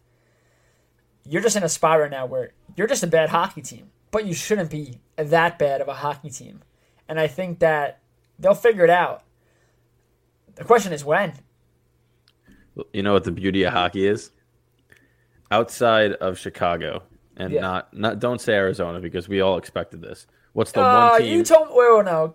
[SPEAKER 4] You're just in a spot right now where you're just a bad hockey team, but you shouldn't be that bad of a hockey team. And I think that they'll figure it out. The question is when.
[SPEAKER 3] You know what the beauty of hockey is? Outside of Chicago, and
[SPEAKER 4] Yeah.
[SPEAKER 3] not not don't say Arizona because we all expected this. What's the
[SPEAKER 4] Oh,
[SPEAKER 3] one team?
[SPEAKER 4] you told wait, wait, no.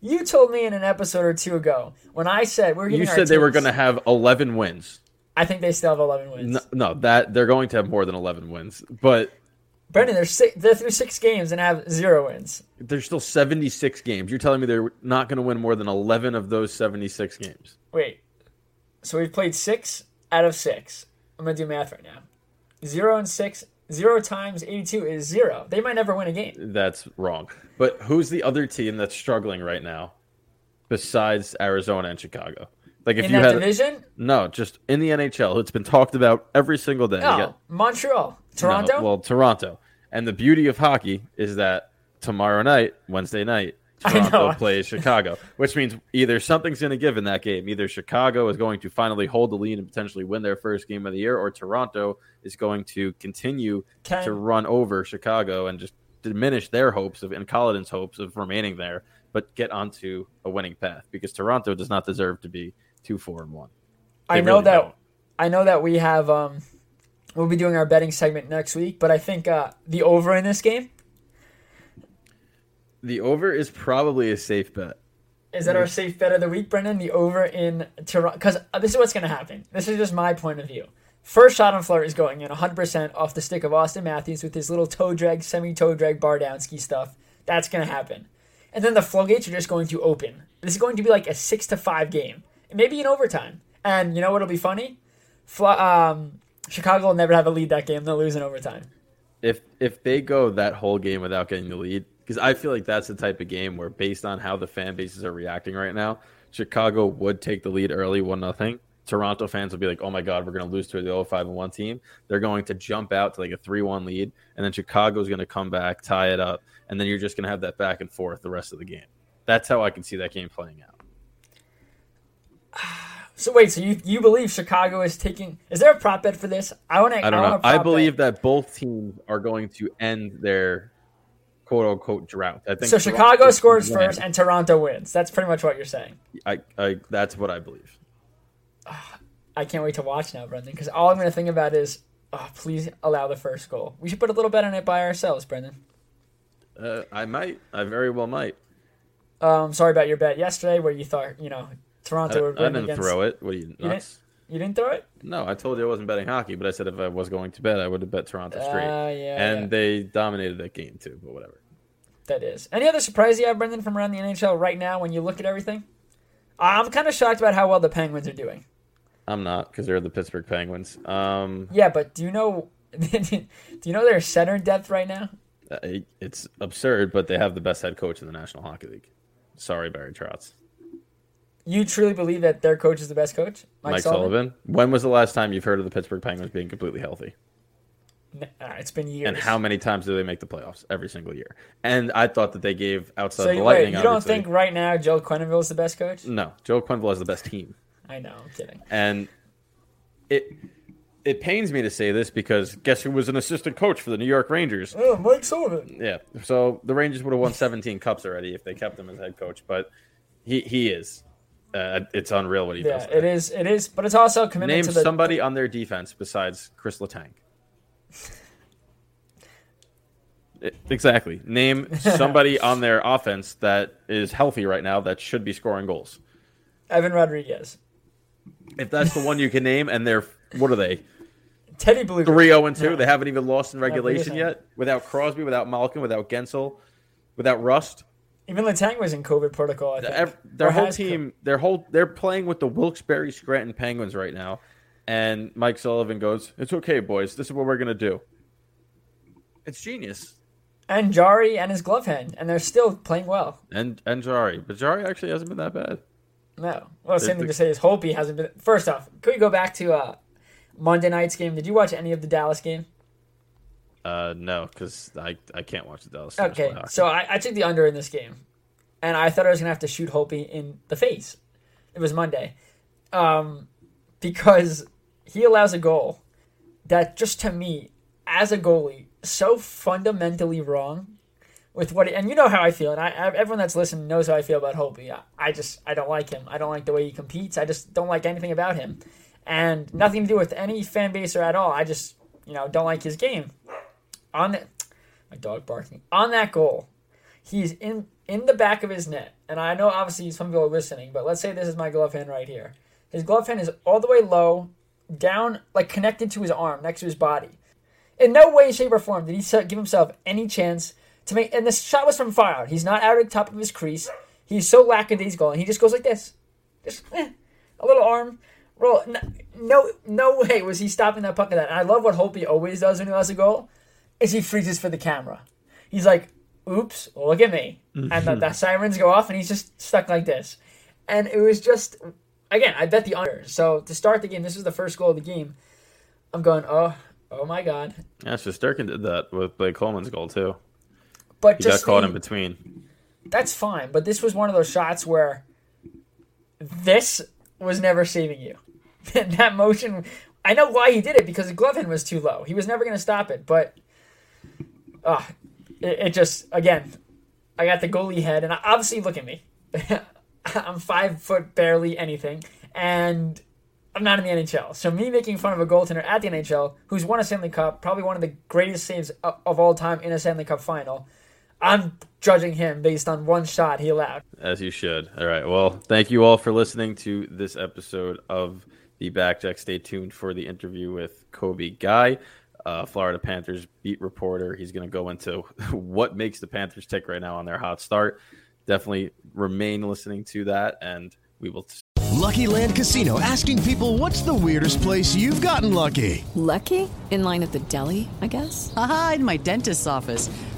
[SPEAKER 4] You told me in an episode or two ago when I said we we're
[SPEAKER 3] You said they were going to have 11 wins.
[SPEAKER 4] I think they still have 11 wins.
[SPEAKER 3] No, no, that they're going to have more than 11 wins, but
[SPEAKER 4] Brendan, they're six, they're through six games and have zero wins.
[SPEAKER 3] there's still 76 games. You're telling me they're not going to win more than 11 of those 76 games.
[SPEAKER 4] Wait, so we've played six out of six. I'm gonna do math right now. Zero and six. Zero times 82 is zero. They might never win a game.
[SPEAKER 3] That's wrong. But who's the other team that's struggling right now besides Arizona and Chicago? Like if
[SPEAKER 4] In
[SPEAKER 3] you
[SPEAKER 4] that
[SPEAKER 3] had
[SPEAKER 4] division,
[SPEAKER 3] no, just in the NHL, it's been talked about every single day. You oh,
[SPEAKER 4] no.
[SPEAKER 3] got-
[SPEAKER 4] Montreal, Toronto.
[SPEAKER 3] No, well, Toronto. And the beauty of hockey is that tomorrow night, Wednesday night, Toronto plays Chicago, which means either something's going to give in that game. Either Chicago is going to finally hold the lead and potentially win their first game of the year, or Toronto is going to continue
[SPEAKER 4] Can-
[SPEAKER 3] to run over Chicago and just diminish their hopes of and Colliton's hopes of remaining there, but get onto a winning path because Toronto does not deserve to be two, four, and one.
[SPEAKER 4] I know
[SPEAKER 3] really
[SPEAKER 4] that
[SPEAKER 3] don't.
[SPEAKER 4] I know that we have um we'll be doing our betting segment next week, but I think uh the over in this game
[SPEAKER 3] The over is probably a safe bet.
[SPEAKER 4] is that our safe bet of the week, Brendan. The over in Toronto because this is what's going to happen. This is just my point of view. First shot on Fleur is going in 100% off the stick of Austin Matthews with his little toe drag, semi toe drag, bar down ski stuff. That's going to happen. And then the floodgates are just going to open. This is going to be like a 6 to 5 game, maybe in overtime. And you know what'll be funny? Um, Chicago will never have a lead that game. They'll lose in overtime.
[SPEAKER 3] if if they go that whole game without getting the lead, because I feel like that's the type of game where, based on how the fan bases are reacting right now, Chicago would take the lead early, one nothing. Toronto fans will be like, "Oh my God, we're going to lose to the 0-5 and one team." They're going to jump out to like a three-one lead, and then Chicago's going to come back, tie it up, and then you're just going to have that back and forth the rest of the game. That's how I can see that game playing out.
[SPEAKER 4] So wait, so you you believe Chicago is taking? Is there a prop bet for this? I want to.
[SPEAKER 3] I don't know. I believe that both teams are going to end their quote unquote drought. I think
[SPEAKER 4] So Chicago scores
[SPEAKER 3] win.
[SPEAKER 4] first and Toronto wins. That's pretty much what you're saying.
[SPEAKER 3] I, I that's what I believe.
[SPEAKER 4] I can't wait to watch now, Brendan, because all I'm going to think about is, oh, please allow the first goal. We should put a little bet on it by ourselves, Brendan.
[SPEAKER 3] Uh, I might. I very well might.
[SPEAKER 4] Um, sorry about your bet yesterday, where you thought you know
[SPEAKER 3] I,
[SPEAKER 4] Toronto would
[SPEAKER 3] I didn't
[SPEAKER 4] against.
[SPEAKER 3] throw it. What are you
[SPEAKER 4] You
[SPEAKER 3] nuts?
[SPEAKER 4] didn't, you didn't throw it.
[SPEAKER 3] No, I told you I wasn't betting hockey, but I said if I was going to bet, I would have bet Toronto straight.
[SPEAKER 4] Ah, yeah,
[SPEAKER 3] and
[SPEAKER 4] yeah.
[SPEAKER 3] they dominated that game too. But whatever.
[SPEAKER 4] That is. Any other surprise you have, Brendan, from around the NHL right now when you look at everything? I'm kind of shocked about how well the Penguins are doing.
[SPEAKER 3] I'm not because they're the Pittsburgh Penguins. Um,
[SPEAKER 4] Yeah, but do you know? do you know their center depth right now?
[SPEAKER 3] uh, it's absurd, but they have the best head coach in the National Hockey League. Sorry, Barry Trotz.
[SPEAKER 4] You truly believe that their coach is the best coach,
[SPEAKER 3] Mike, Sullivan. When was the last time you've heard of the Pittsburgh Penguins being completely healthy?
[SPEAKER 4] N- uh, it's been years.
[SPEAKER 3] And how many times do they make the playoffs? Every single year. And I thought that they gave outside
[SPEAKER 4] So
[SPEAKER 3] the
[SPEAKER 4] you,
[SPEAKER 3] Lightning.
[SPEAKER 4] you don't
[SPEAKER 3] obviously-
[SPEAKER 4] think right now Joe Quenneville is the best coach?
[SPEAKER 3] No, Joe Quenneville has the best team.
[SPEAKER 4] I know, I'm kidding.
[SPEAKER 3] And it it pains me to say this because guess who was an assistant coach for the New York Rangers?
[SPEAKER 4] Oh, Mike Sullivan.
[SPEAKER 3] Yeah. So the Rangers would have won 17 cups already if they kept him as head coach, but he he is. Uh, it's unreal what he
[SPEAKER 4] Yeah,
[SPEAKER 3] does.
[SPEAKER 4] it is. It is, but it's also a commitment
[SPEAKER 3] Name
[SPEAKER 4] to the.
[SPEAKER 3] somebody on their defense besides Chris Letang. I- Exactly. Name somebody on their offense that is healthy right now that should be scoring goals.
[SPEAKER 4] Evan Rodriguez,
[SPEAKER 3] If that's the one you can name, and they're what are they?
[SPEAKER 4] Teddy Blue.
[SPEAKER 3] Three zero and two. They haven't even lost in regulation
[SPEAKER 4] Letang.
[SPEAKER 3] yet. Without Crosby, without Malkin, without Guentzel, without Rust.
[SPEAKER 4] Even Letang was in COVID protocol. I think.
[SPEAKER 3] Ev- Their
[SPEAKER 4] Or
[SPEAKER 3] whole
[SPEAKER 4] has co-
[SPEAKER 3] team, their whole, they're playing with the Wilkes-Barre Scranton Penguins right now, and Mike Sullivan goes, "It's okay, boys. This is what we're gonna do." It's genius.
[SPEAKER 4] and Jarry and his glove hand, and they're still playing well.
[SPEAKER 3] And and Jarry, but Jarry actually hasn't been that bad.
[SPEAKER 4] No, well, same thing
[SPEAKER 3] the-
[SPEAKER 4] to say is Hope hasn't been. First off, could we go back to uh, Monday night's game? Did you watch any of the Dallas game?
[SPEAKER 3] Uh, no, because I I can't watch the Dallas. Stars
[SPEAKER 4] Okay, so I, I took the under in this game, and I thought I was gonna have to shoot Holtby in the face. It was Monday, um, because he allows a goal that just to me, as a goalie, so fundamentally wrong with what. and you know how I feel, and I, everyone that's listening knows how I feel about Holtby. I, I just I don't like him. I don't like the way he competes. I just don't like anything about him, and nothing to do with any fan base or at all. I just you know don't like his game. On the, my dog barking on that goal he's in in the back of his net, and I know obviously some people are listening, but let's say this is my glove hand right here. His glove hand is all the way low, down, like connected to his arm, next to his body. In no way, shape, or form did he give himself any chance to make. And the shot was from far out. He's not out at the top of his crease. He's so lackadaisical, and he just goes like this, just eh, a little arm roll. No, no, way was he stopping that puck at that. And I love what Holtby always does when he has a goal, is he freezes for the camera. He's like, oops, look at me. And the, the mm-hmm. sirens go off and he's just stuck like this. And it was just, again, I bet the under. So to start the game, this was the first goal of the game. I'm going, oh, oh my God.
[SPEAKER 3] yeah, so Sorokin did that with Blake Coleman's goal too.
[SPEAKER 4] But
[SPEAKER 3] He got
[SPEAKER 4] just
[SPEAKER 3] caught
[SPEAKER 4] the,
[SPEAKER 3] in between.
[SPEAKER 4] that's fine. But this was one of those shots where this was never saving you. that motion, I know why he did it because the glove hand was too low. He was never going to stop it, but uh, it, it just, again, I got the goalie head, and obviously, look at me. I'm five foot barely anything, and I'm not in the NHL. So me making fun of a goaltender at the NHL who's won a Stanley Cup, probably one of the greatest saves of all time in a Stanley Cup final, I'm judging him based on one shot he allowed.
[SPEAKER 3] As you should. All right. Well, thank you all for listening to this episode of the Backcheck. Stay tuned for the interview with Colby Guy, uh, Florida Panthers beat reporter. He's going to go into what makes the Panthers tick right now on their hot start. Definitely remain listening to that, and we will. T-
[SPEAKER 5] lucky Land Casino asking people what's the weirdest place you've gotten lucky?
[SPEAKER 6] Lucky? In line at the deli, I guess?
[SPEAKER 7] Aha, in my dentist's office.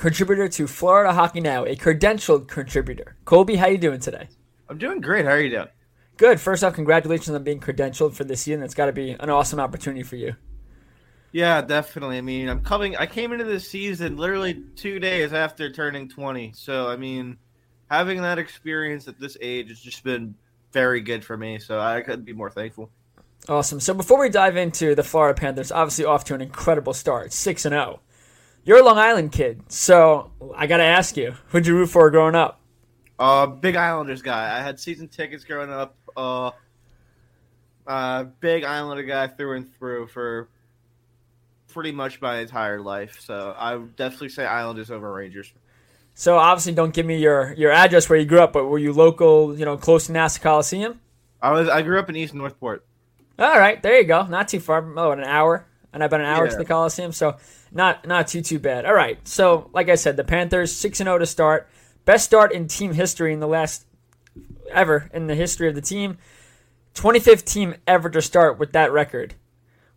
[SPEAKER 4] contributor to Florida Hockey Now, a credentialed contributor. Colby, how you doing today?
[SPEAKER 8] I'm doing great. How are you doing?
[SPEAKER 4] Good. First off, congratulations on being credentialed for this season. That's got to be an awesome opportunity for you.
[SPEAKER 8] Yeah, definitely. I mean, I'm coming. I came into this season literally two days after turning 20. So, I mean, having that experience at this age has just been very good for me. So, I couldn't be more thankful.
[SPEAKER 4] Awesome. So, before we dive into the Florida Panthers, obviously off to an incredible start, six and zero. You're a Long Island kid, so I got to ask you, who'd you root for growing up?
[SPEAKER 8] Uh, big Islanders guy. I had season tickets growing up. Uh, uh, big Islander guy through and through for pretty much my entire life. So I would definitely say Islanders over Rangers.
[SPEAKER 4] So obviously, don't give me your your address where you grew up, but were you local? You know, close to Nassau Coliseum.
[SPEAKER 8] I was. I grew up in East Northport.
[SPEAKER 4] All right, there you go. Not too far. Oh, an hour, and I've been an hour
[SPEAKER 8] Yeah.
[SPEAKER 4] to the Coliseum. So not not too too bad. All right. So like I said, the Panthers six and zero to start. Best start in team history in the last ever in the history of the team. 25th team ever to start with that record.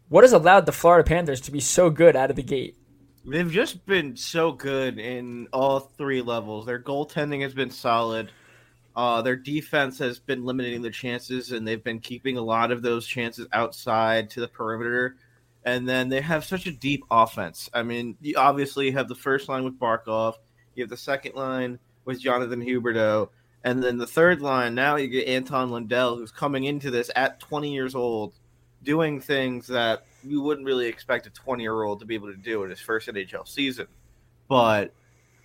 [SPEAKER 4] What has allowed the Florida Panthers to be so good out of the gate?
[SPEAKER 8] They've just been so good in all three levels. Their goaltending has been solid. Uh, their defense has been limiting the chances, and they've been keeping a lot of those chances outside to the perimeter. And then they have such a deep offense. I mean, you obviously have the first line with Barkov, you have the second line with Jonathan Huberdeau, and then the third line. Now you get Anton Lundell, who's coming into this at 20 years old, doing things that you wouldn't really expect a 20 year old to be able to do in his first NHL season. But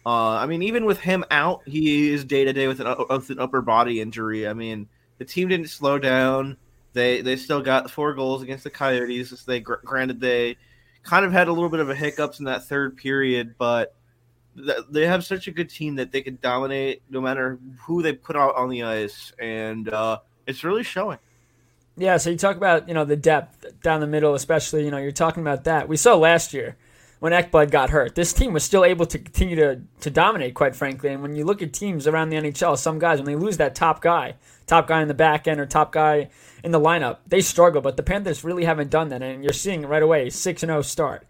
[SPEAKER 8] uh, I mean, even with him out, he is day to day with an upper body injury. I mean, the team didn't slow down. They they still got four goals against the Coyotes. They granted they kind of had a little bit of a hiccups in that third period, but th- they have such a good team that they can dominate no matter who they put out on the ice, and uh, it's really showing.
[SPEAKER 4] Yeah, so you talk about, you know, the depth down the middle, especially, you know, you're talking about that. We saw last year when Ekblad got hurt. This team was still able to continue to, to dominate, quite frankly. And when you look at teams around the NHL, some guys, when they lose that top guy, top guy in the back end or top guy in the lineup, they struggle. But the Panthers really haven't done that. And you're seeing right away, 6 and 0 start.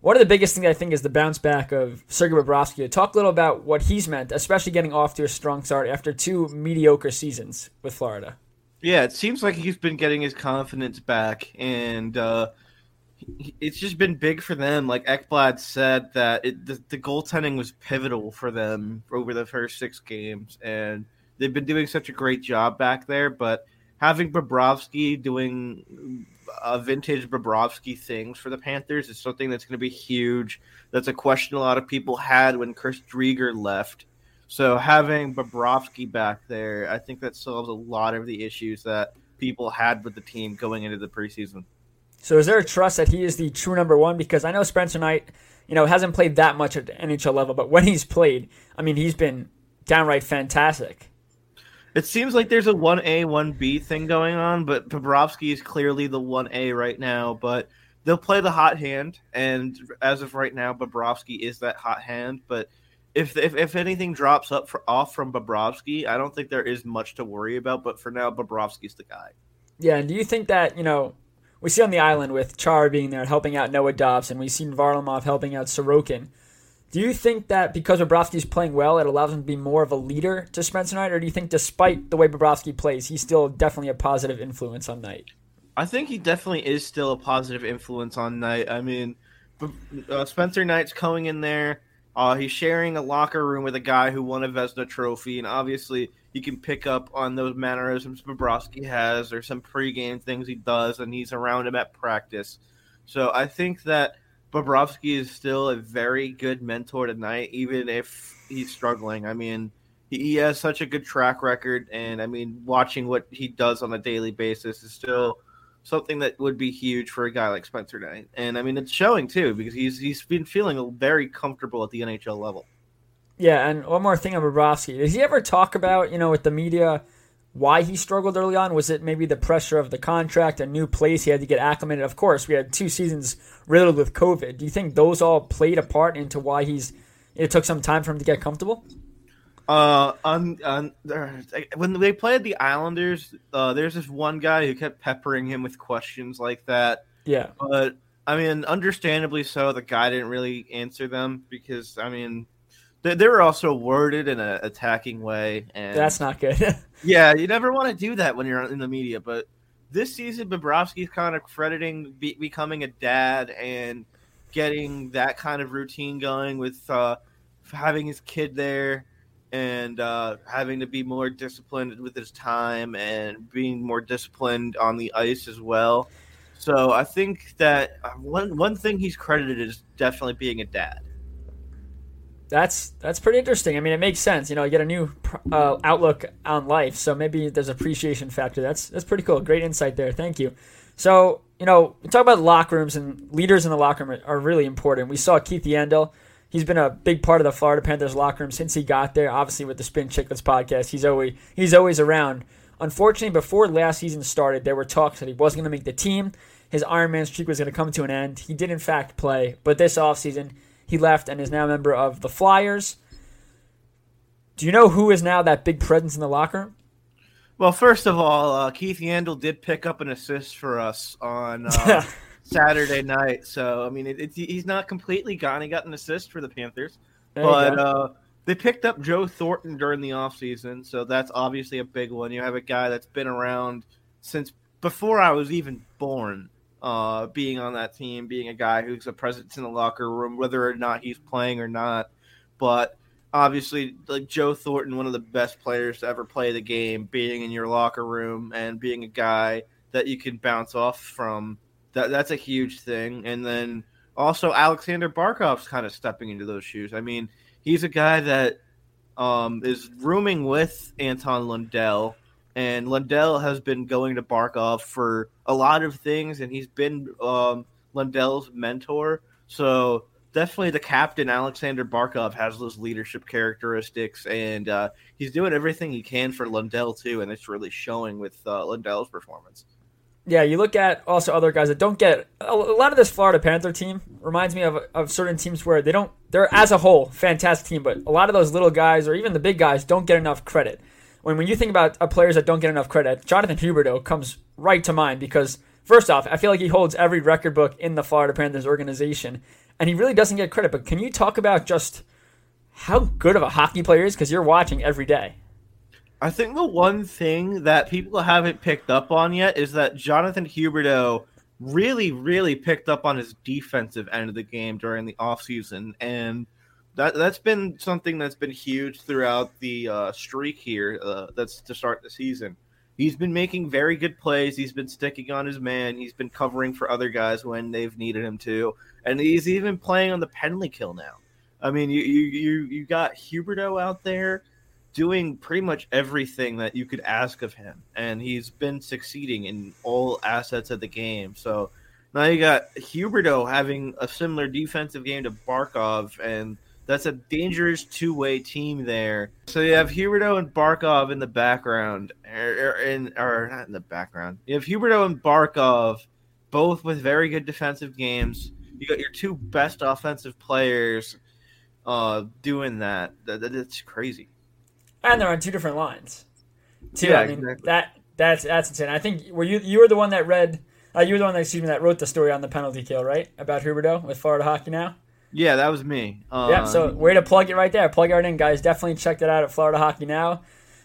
[SPEAKER 4] One of the biggest things I think is the bounce back of Sergei Bobrovsky. Talk a little about what he's meant, especially getting off to a strong start after two mediocre seasons with Florida.
[SPEAKER 8] Yeah, it seems like he's been getting his confidence back, and uh, it's just been big for them. Like Ekblad said, that it, the, the goaltending was pivotal for them over the first six games, and they've been doing such a great job back there. But having Bobrovsky doing uh, vintage Bobrovsky things for the Panthers is something that's going to be huge. That's a question a lot of people had when Chris Driedger left. So having Bobrovsky back there, I think that solves a lot of the issues that people had with the team going into the preseason.
[SPEAKER 4] So is there a trust that he is the true number one? Because I know Spencer Knight, you know, hasn't played that much at the NHL level, but when he's played, I mean, he's been downright fantastic.
[SPEAKER 8] It seems like there's a one A, one B thing going on, but Bobrovsky is clearly the one A right now. But they'll play the hot hand, and as of right now, Bobrovsky is that hot hand. But if if, if anything drops up for, off from Bobrovsky, I don't think there is much to worry about. But for now, Bobrovsky's the guy.
[SPEAKER 4] Yeah, and do you think that you know we see on the island with Char being there helping out Noah Dobson, and we've seen Varlamov helping out Sorokin. Do you think that because Bobrovsky's playing well, it allows him to be more of a leader to Spencer Knight, or do you think despite the way Bobrovsky plays, he's still definitely a positive influence on Knight?
[SPEAKER 8] I think he definitely is still a positive influence on Knight. I mean, uh, Spencer Knight's coming in there. Uh, he's sharing a locker room with a guy who won a Vezina trophy, and obviously you can pick up on those mannerisms Bobrovsky has or some pregame things he does, and he's around him at practice. So I think that Bobrovsky is still a very good mentor tonight, even if he's struggling. I mean, he, has such a good track record, and I mean, watching what he does on a daily basis is still something that would be huge for a guy like Spencer Knight. And I mean, it's showing too because he's he's been feeling very comfortable at the NHL level.
[SPEAKER 4] Yeah, and one more thing on Bobrovsky. Does he ever talk about, you know, with the media why he struggled early on? Was it maybe the pressure of the contract, a new place he had to get acclimated? Of course, we had two seasons riddled with COVID. Do you think those all played a part into why he's it took some time for him to get comfortable?
[SPEAKER 8] Uh, on, on when they played the Islanders, uh, there's this one guy who kept peppering him with questions like that.
[SPEAKER 4] Yeah,
[SPEAKER 8] but I mean, understandably so. The guy didn't really answer them because I mean, they, they were also worded in an attacking way, and
[SPEAKER 4] that's not good.
[SPEAKER 8] yeah, you never want to do that when you're in the media. But this season, Bobrovsky's kind of crediting be, becoming a dad and getting that kind of routine going with uh, having his kid there and uh, having to be more disciplined with his time and being more disciplined on the ice as well. So I think that uh, one one thing he's credited is definitely being a dad.
[SPEAKER 4] That's that's pretty interesting. I mean, it makes sense. You know, you get a new uh, outlook on life, so maybe there's appreciation factor. That's that's pretty cool. Great insight there. Thank you. So you know, we talk about locker rooms and leaders in the locker room are really important. We saw Keith Yandle he's been a big part of the Florida Panthers locker room since he got there. Obviously, with the Spin Chicklets podcast, he's always he's always around. Unfortunately, before last season started, there were talks that he wasn't going to make the team. His Ironman streak was going to come to an end. He did, in fact, play, but this offseason, he left and is now a member of the Flyers. Do you know who is now that big presence in the locker room?
[SPEAKER 8] Well, first of all, uh, Keith Yandle did pick up an assist for us on uh, Saturday night. So I mean, it, it, he's not completely gone. He got an assist for the Panthers, there but uh, they picked up Joe Thornton during the offseason, so that's obviously a big one. You have a guy that's been around since before I was even born. Uh, being on that team, being a guy who's a presence in the locker room, whether or not he's playing or not. But obviously, like Joe Thornton, one of the best players to ever play the game, being in your locker room and being a guy that you can bounce off from that that's a huge thing. And then also Alexander Barkov's kind of stepping into those shoes. I mean, he's a guy that um, is rooming with Anton Lundell, and Lundell has been going to Barkov for a lot of things, and he's been um, Lundell's mentor. So definitely the captain Alexander Barkov has those leadership characteristics, and uh, he's doing everything he can for Lundell too, and it's really showing with uh, Lundell's performance
[SPEAKER 4] yeah, you look at also other guys that don't get a lot of this Florida Panther team reminds me of, of certain teams where they don't they're as a whole fantastic team, but a lot of those little guys or even the big guys don't get enough credit. When when you think about uh, players that don't get enough credit, Jonathan Huberdeau comes right to mind because first off, I feel like he holds every record book in the Florida Panthers organization, and he really doesn't get credit. But can you talk about just how good of a hockey player is because you're watching every day?
[SPEAKER 8] I think the one thing that people haven't picked up on yet is that Jonathan Huberdeau really, really picked up on his defensive end of the game during the offseason. And that, that's been something that's been huge throughout the uh, streak here uh, that's to start the season. He's been making very good plays. He's been sticking on his man. He's been covering for other guys when they've needed him to. And he's even playing on the penalty kill now. I mean, you you you, you got Huberdeau out there doing pretty much everything that you could ask of him, and he's been succeeding in all assets of the game. So now you got Huberdeau having a similar defensive game to Barkov, and that's a dangerous two-way team there. So you have Huberdeau and Barkov in the background, or, er, er, in or not in the background. You have Huberdeau and Barkov, both with very good defensive games. You got your two best offensive players uh, doing that. that, that it's crazy.
[SPEAKER 4] And they're on two different lines. Too.
[SPEAKER 8] Yeah,
[SPEAKER 4] I mean
[SPEAKER 8] exactly.
[SPEAKER 4] that that's that's insane. I think were you you were the one that read uh, you were the one that excuse me that wrote the story on the penalty kill, right? About Huberdeau with Florida Hockey Now.
[SPEAKER 8] Yeah, that was me. Um,
[SPEAKER 4] yeah, so way to plug it right there. Plug it right in, guys. Definitely check that out at Florida Hockey Now.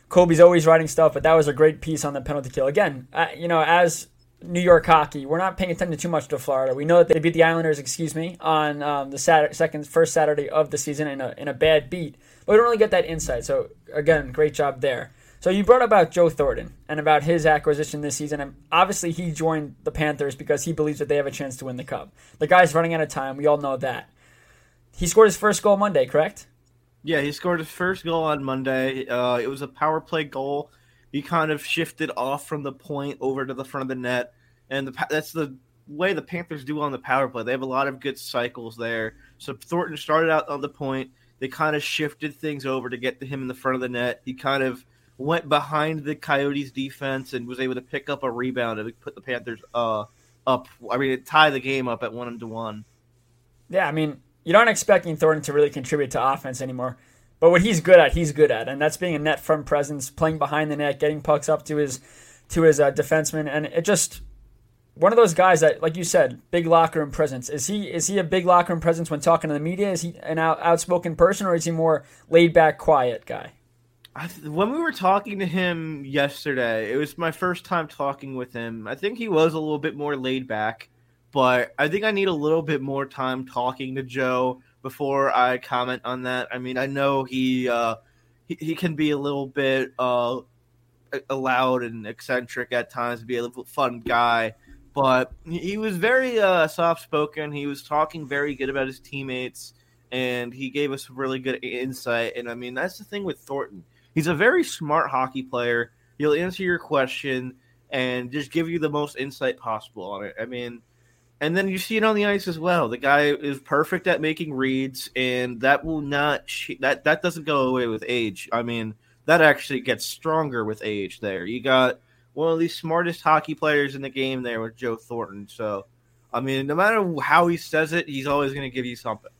[SPEAKER 4] Colby's always writing stuff, but that was a great piece on the penalty kill. Again, uh, you know, as New York hockey, we're not paying attention too much to Florida. We know that they beat the Islanders, excuse me, on um, the Saturday, second first Saturday of the season in a in a bad beat, but we don't really get that insight. So again, great job there. So you brought about Joe Thornton and about his acquisition this season, and obviously he joined the Panthers because he believes that they have a chance to win the cup. The guy's running out of time. We all know that. He scored his first goal Monday, correct?
[SPEAKER 8] Yeah, he scored his first goal on Monday. Uh, it was a power play goal. He kind of shifted off from the point over to the front of the net, and the, that's the way the Panthers do on the power play. They have a lot of good cycles there. So Thornton started out on the point. They kind of shifted things over to get to him in the front of the net. He kind of went behind the Coyotes defense and was able to pick up a rebound and put the Panthers uh, up. I mean, tie the game up at one to one.
[SPEAKER 4] Yeah, I mean, you aren't expecting Thornton to really contribute to offense anymore. But what he's good at, he's good at, and that's being a net front presence, playing behind the net, getting pucks up to his to his uh, defenseman, and it just one of those guys that, like you said, big locker room presence. Is he is he a big locker room presence when talking to the media? Is he an out, outspoken person, or is he more laid back, quiet guy?
[SPEAKER 8] I when we were talking to him yesterday, it was my first time talking with him. I think he was a little bit more laid back, but I think I need a little bit more time talking to Joe before I comment on that. I mean, I know he uh, he, he can be a little bit uh, loud and eccentric at times, be a little fun guy, but he was very uh, soft spoken. He was talking very good about his teammates, and he gave us really good insight. And I mean, that's the thing with Thornton. He's a very smart hockey player. He'll answer your question and just give you the most insight possible on it. I mean, and then you see it on the ice as well. The guy is perfect at making reads, and that will not that that doesn't go away with age. I mean, that actually gets stronger with age. There, you got one of the smartest hockey players in the game there with Joe Thornton. So, I mean, no matter how he says it, he's always going to give you something.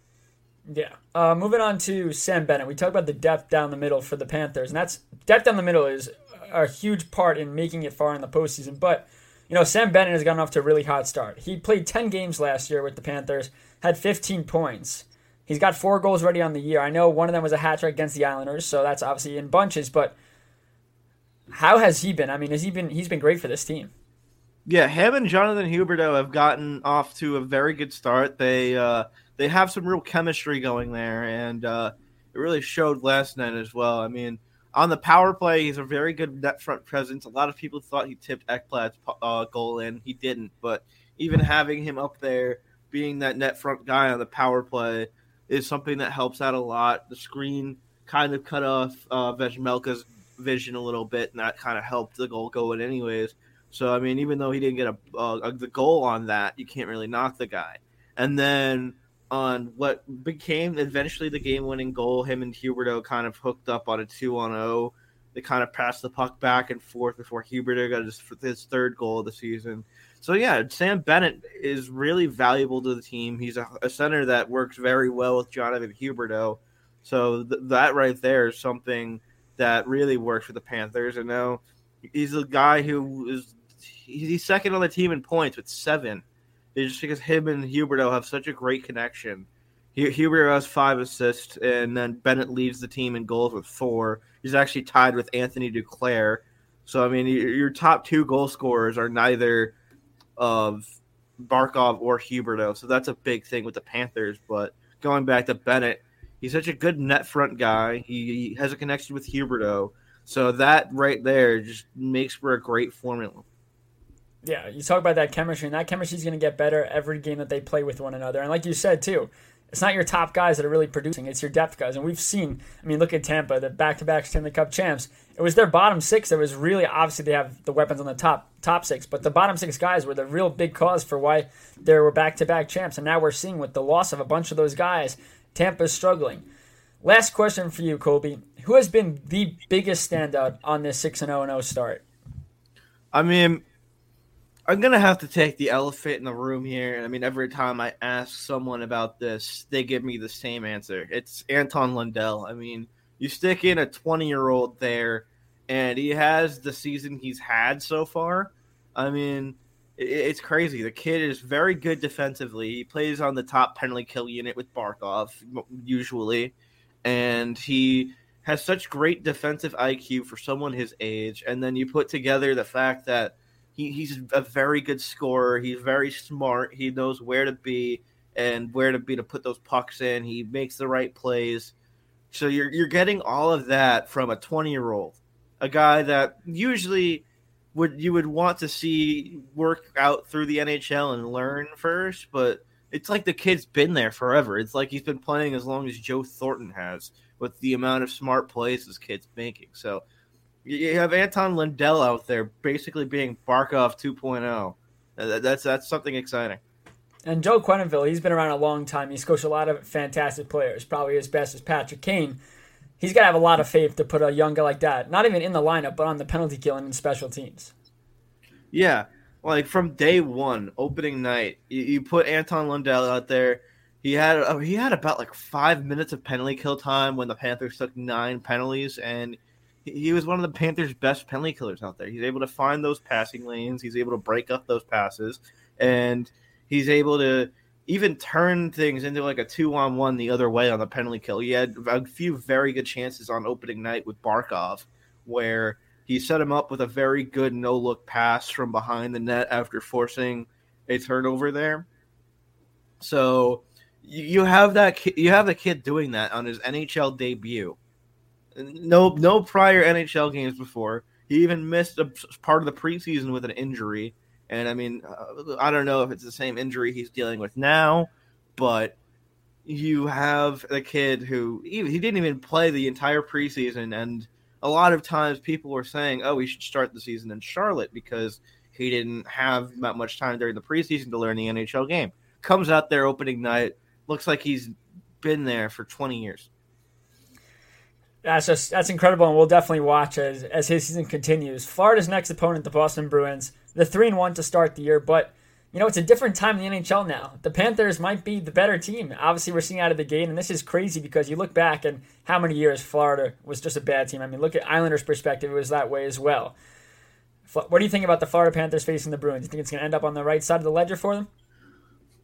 [SPEAKER 4] Yeah. Uh, moving on to Sam Bennett. We talked about the depth down the middle for the Panthers, and that's depth down the middle is a huge part in making it far in the postseason. But you know, Sam Bennett has gotten off to a really hot start. He played 10 games last year with the Panthers, had 15 points. He's got four goals ready on the year. I know one of them was a hat trick against the Islanders, so that's obviously in bunches. But how has he been? I mean, has he been? He's been great for this team.
[SPEAKER 8] Yeah, him and Jonathan Huberdeau have gotten off to a very good start. They uh, they have some real chemistry going there, and uh, it really showed last night as well. I mean, on the power play, he's a very good net front presence. A lot of people thought he tipped Ekblad's uh, goal in. He didn't, but even having him up there, being that net front guy on the power play, is something that helps out a lot. The screen kind of cut off uh, vision a little bit, and that kind of helped the goal go in anyways. So I mean, even though he didn't get a, uh, the goal on that, you can't really knock the guy. And then on what became eventually the game-winning goal, him and Huberdeau kind of hooked up on a two-on-zero. They kind of passed the puck back and forth before Huberdeau got his, his third goal of the season. So yeah, Sam Bennett is really valuable to the team. He's a, a center that works very well with Jonathan Huberdeau. So th- that right there is something that really works for the Panthers. And now he's a guy who is he's second on the team in points with seven. It's just because him and Huberdeau have such a great connection. Huberdeau has five assists, and then Bennett leads the team in goals with four. He's actually tied with Anthony Duclair. So I mean, your top two goal scorers are neither of Barkov or Huberdeau. So that's a big thing with the Panthers. But going back to Bennett, he's such a good net front guy. He, he has a connection with Huberdeau. So that right there just makes for a great formula.
[SPEAKER 4] Yeah, you talk about that chemistry, and that chemistry is going to get better every game that they play with one another. And like you said too, it's not your top guys that are really producing; it's your depth guys. And we've seen, I mean, look at Tampa, the back-to-back Stanley Cup champs. It was their bottom six that was really obviously they have the weapons on the top top six, but the bottom six guys were the real big cause for why there were back-to-back champs. And now we're seeing with the loss of a bunch of those guys, Tampa's struggling. Last question for you, Colby. Who has been the biggest standout on this six and zero and zero start?
[SPEAKER 8] I mean, I'm gonna have to take the elephant in the room here. I mean, every time I ask someone about this, they give me the same answer. It's Anton Lundell. I mean, you stick in a 20 year old there, and he has the season he's had so far. I mean, it's crazy. The kid is very good defensively. He plays on the top penalty kill unit with Barkov usually, and he has such great defensive IQ for someone his age. And then you put together the fact that he, he's a very good scorer. He's very smart. He knows where to be and where to be to put those pucks in. He makes the right plays. So you're you're getting all of that from a 20 year old, a guy that usually would you would want to see work out through the NHL and learn first, but it's like the kid's been there forever. It's like he's been playing as long as Joe Thornton has with the amount of smart plays this kid's making. So you have Anton Lundell out there basically being Barkov 2.0. That's that's something exciting.
[SPEAKER 4] And Joe Quenneville, he's been around a long time. He's coached a lot of fantastic players, probably as best as Patrick Kane he's got to have a lot of faith to put a young guy like that, not even in the lineup, but on the penalty killing and special teams.
[SPEAKER 8] Yeah, like from day one, opening night, you, you put Anton Lundell out there. He had uh, he had about like five minutes of penalty kill time when the Panthers took nine penalties, and he, was one of the Panthers' best penalty killers out there. He's able to find those passing lanes. He's able to break up those passes, and he's able to even turn things into like a two on one the other way on the penalty kill. He had a few very good chances on opening night with Barkov, where he set him up with a very good no look pass from behind the net after forcing a turnover there. So you have that you have the kid doing that on his NHL debut. No no prior NHL games before. He even missed a part of the preseason with an injury and I mean, uh, I don't know if it's the same injury he's dealing with now, but you have a kid who he, he didn't even play the entire preseason, and a lot of times people were saying, "Oh, we should start the season in Charlotte because he didn't have that much time during the preseason to learn the NHL game." Comes out there opening night, looks like he's been there for 20 years.
[SPEAKER 4] That's just that's incredible, and we'll definitely watch as as his season continues. Florida's next opponent, the Boston Bruins, the three and one to start the year, but you know it's a different time in the NHL now. The Panthers might be the better team. Obviously, we're seeing out of the gate, and this is crazy because you look back and how many years Florida was just a bad team. I mean, look at Islanders' perspective; it was that way as well. What do you think about the Florida Panthers facing the Bruins? Do you think it's going to end up on the right side of the ledger for them?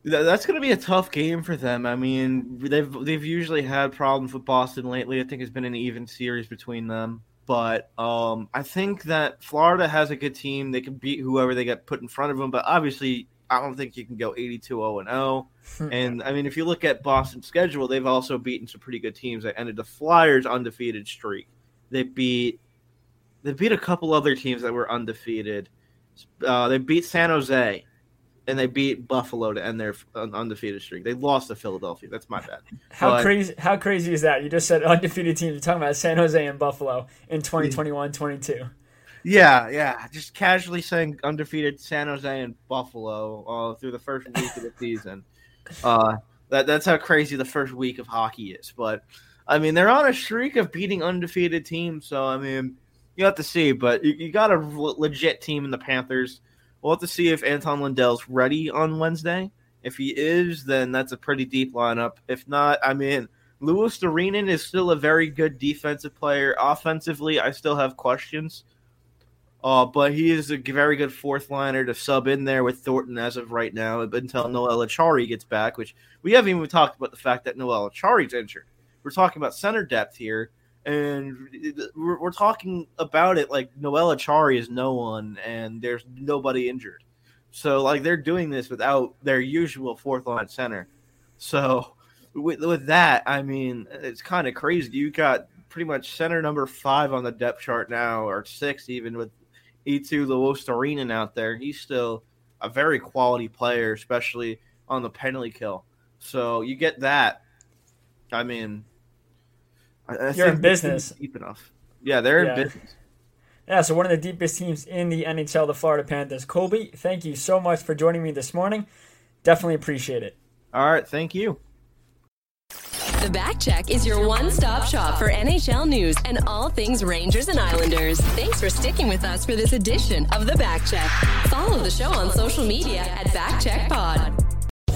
[SPEAKER 8] That's going to be a tough game for them. I mean, they've they've usually had problems with Boston lately. I think it's been an even series between them. But um, I think that Florida has a good team. They can beat whoever they get put in front of them. But obviously, I don't think you can go 82 0 and 0. And I mean, if you look at Boston's schedule, they've also beaten some pretty good teams. They ended the Flyers' undefeated streak. They beat they beat a couple other teams that were undefeated. Uh, they beat San Jose and they beat Buffalo to end their undefeated streak. They lost to Philadelphia. That's my bad.
[SPEAKER 4] How but, crazy! How crazy is that? You just said undefeated teams. You're talking about San Jose and Buffalo in 2021-22.
[SPEAKER 8] Yeah, yeah. Just casually saying undefeated San Jose and Buffalo uh, through the first week of the season. Uh, that that's how crazy the first week of hockey is. But I mean, they're on a streak of beating undefeated teams. So I mean, you have to see. But you, you got a legit team in the Panthers. We'll have to see if Anton Lundell's ready on Wednesday. If he is, then that's a pretty deep lineup. If not, I mean, Luostarinen is still a very good defensive player. Offensively, I still have questions. Uh, but he is a very good fourth liner to sub in there with Thornton as of right now until Noel Acciari gets back, which we haven't even talked about the fact that Noel Acciari's injured. We're talking about center depth here, and we're, we're talking about it like Noel Acciari is no one, and there's nobody injured. So like they're doing this without their usual fourth line center. So with, with that, I mean, it's kind of crazy. You got pretty much center number five on the depth chart now, or six even with Eetu Luostarinen out there. He's still a very quality player, especially on the penalty kill. So you get that. I mean,
[SPEAKER 4] I, I You're in business.
[SPEAKER 8] Deep enough. Yeah, they're yeah. in business.
[SPEAKER 4] Yeah, so one of the deepest teams in the NHL, the Florida Panthers. Colby, thank you so much for joining me this morning. Definitely appreciate it.
[SPEAKER 8] All right, thank you.
[SPEAKER 9] The Back Check is your one stop shop for NHL news and all things Rangers and Islanders. Thanks for sticking with us for this edition of The Back Check. Follow the show on social media at Back Check Pod.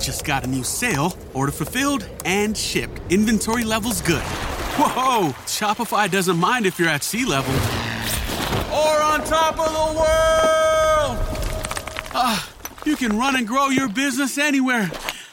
[SPEAKER 10] Just got a new sale. Order fulfilled and shipped. Inventory levels good. Whoa, Shopify doesn't mind if you're at sea level or on top of the world. Ah, you can run and grow your business anywhere.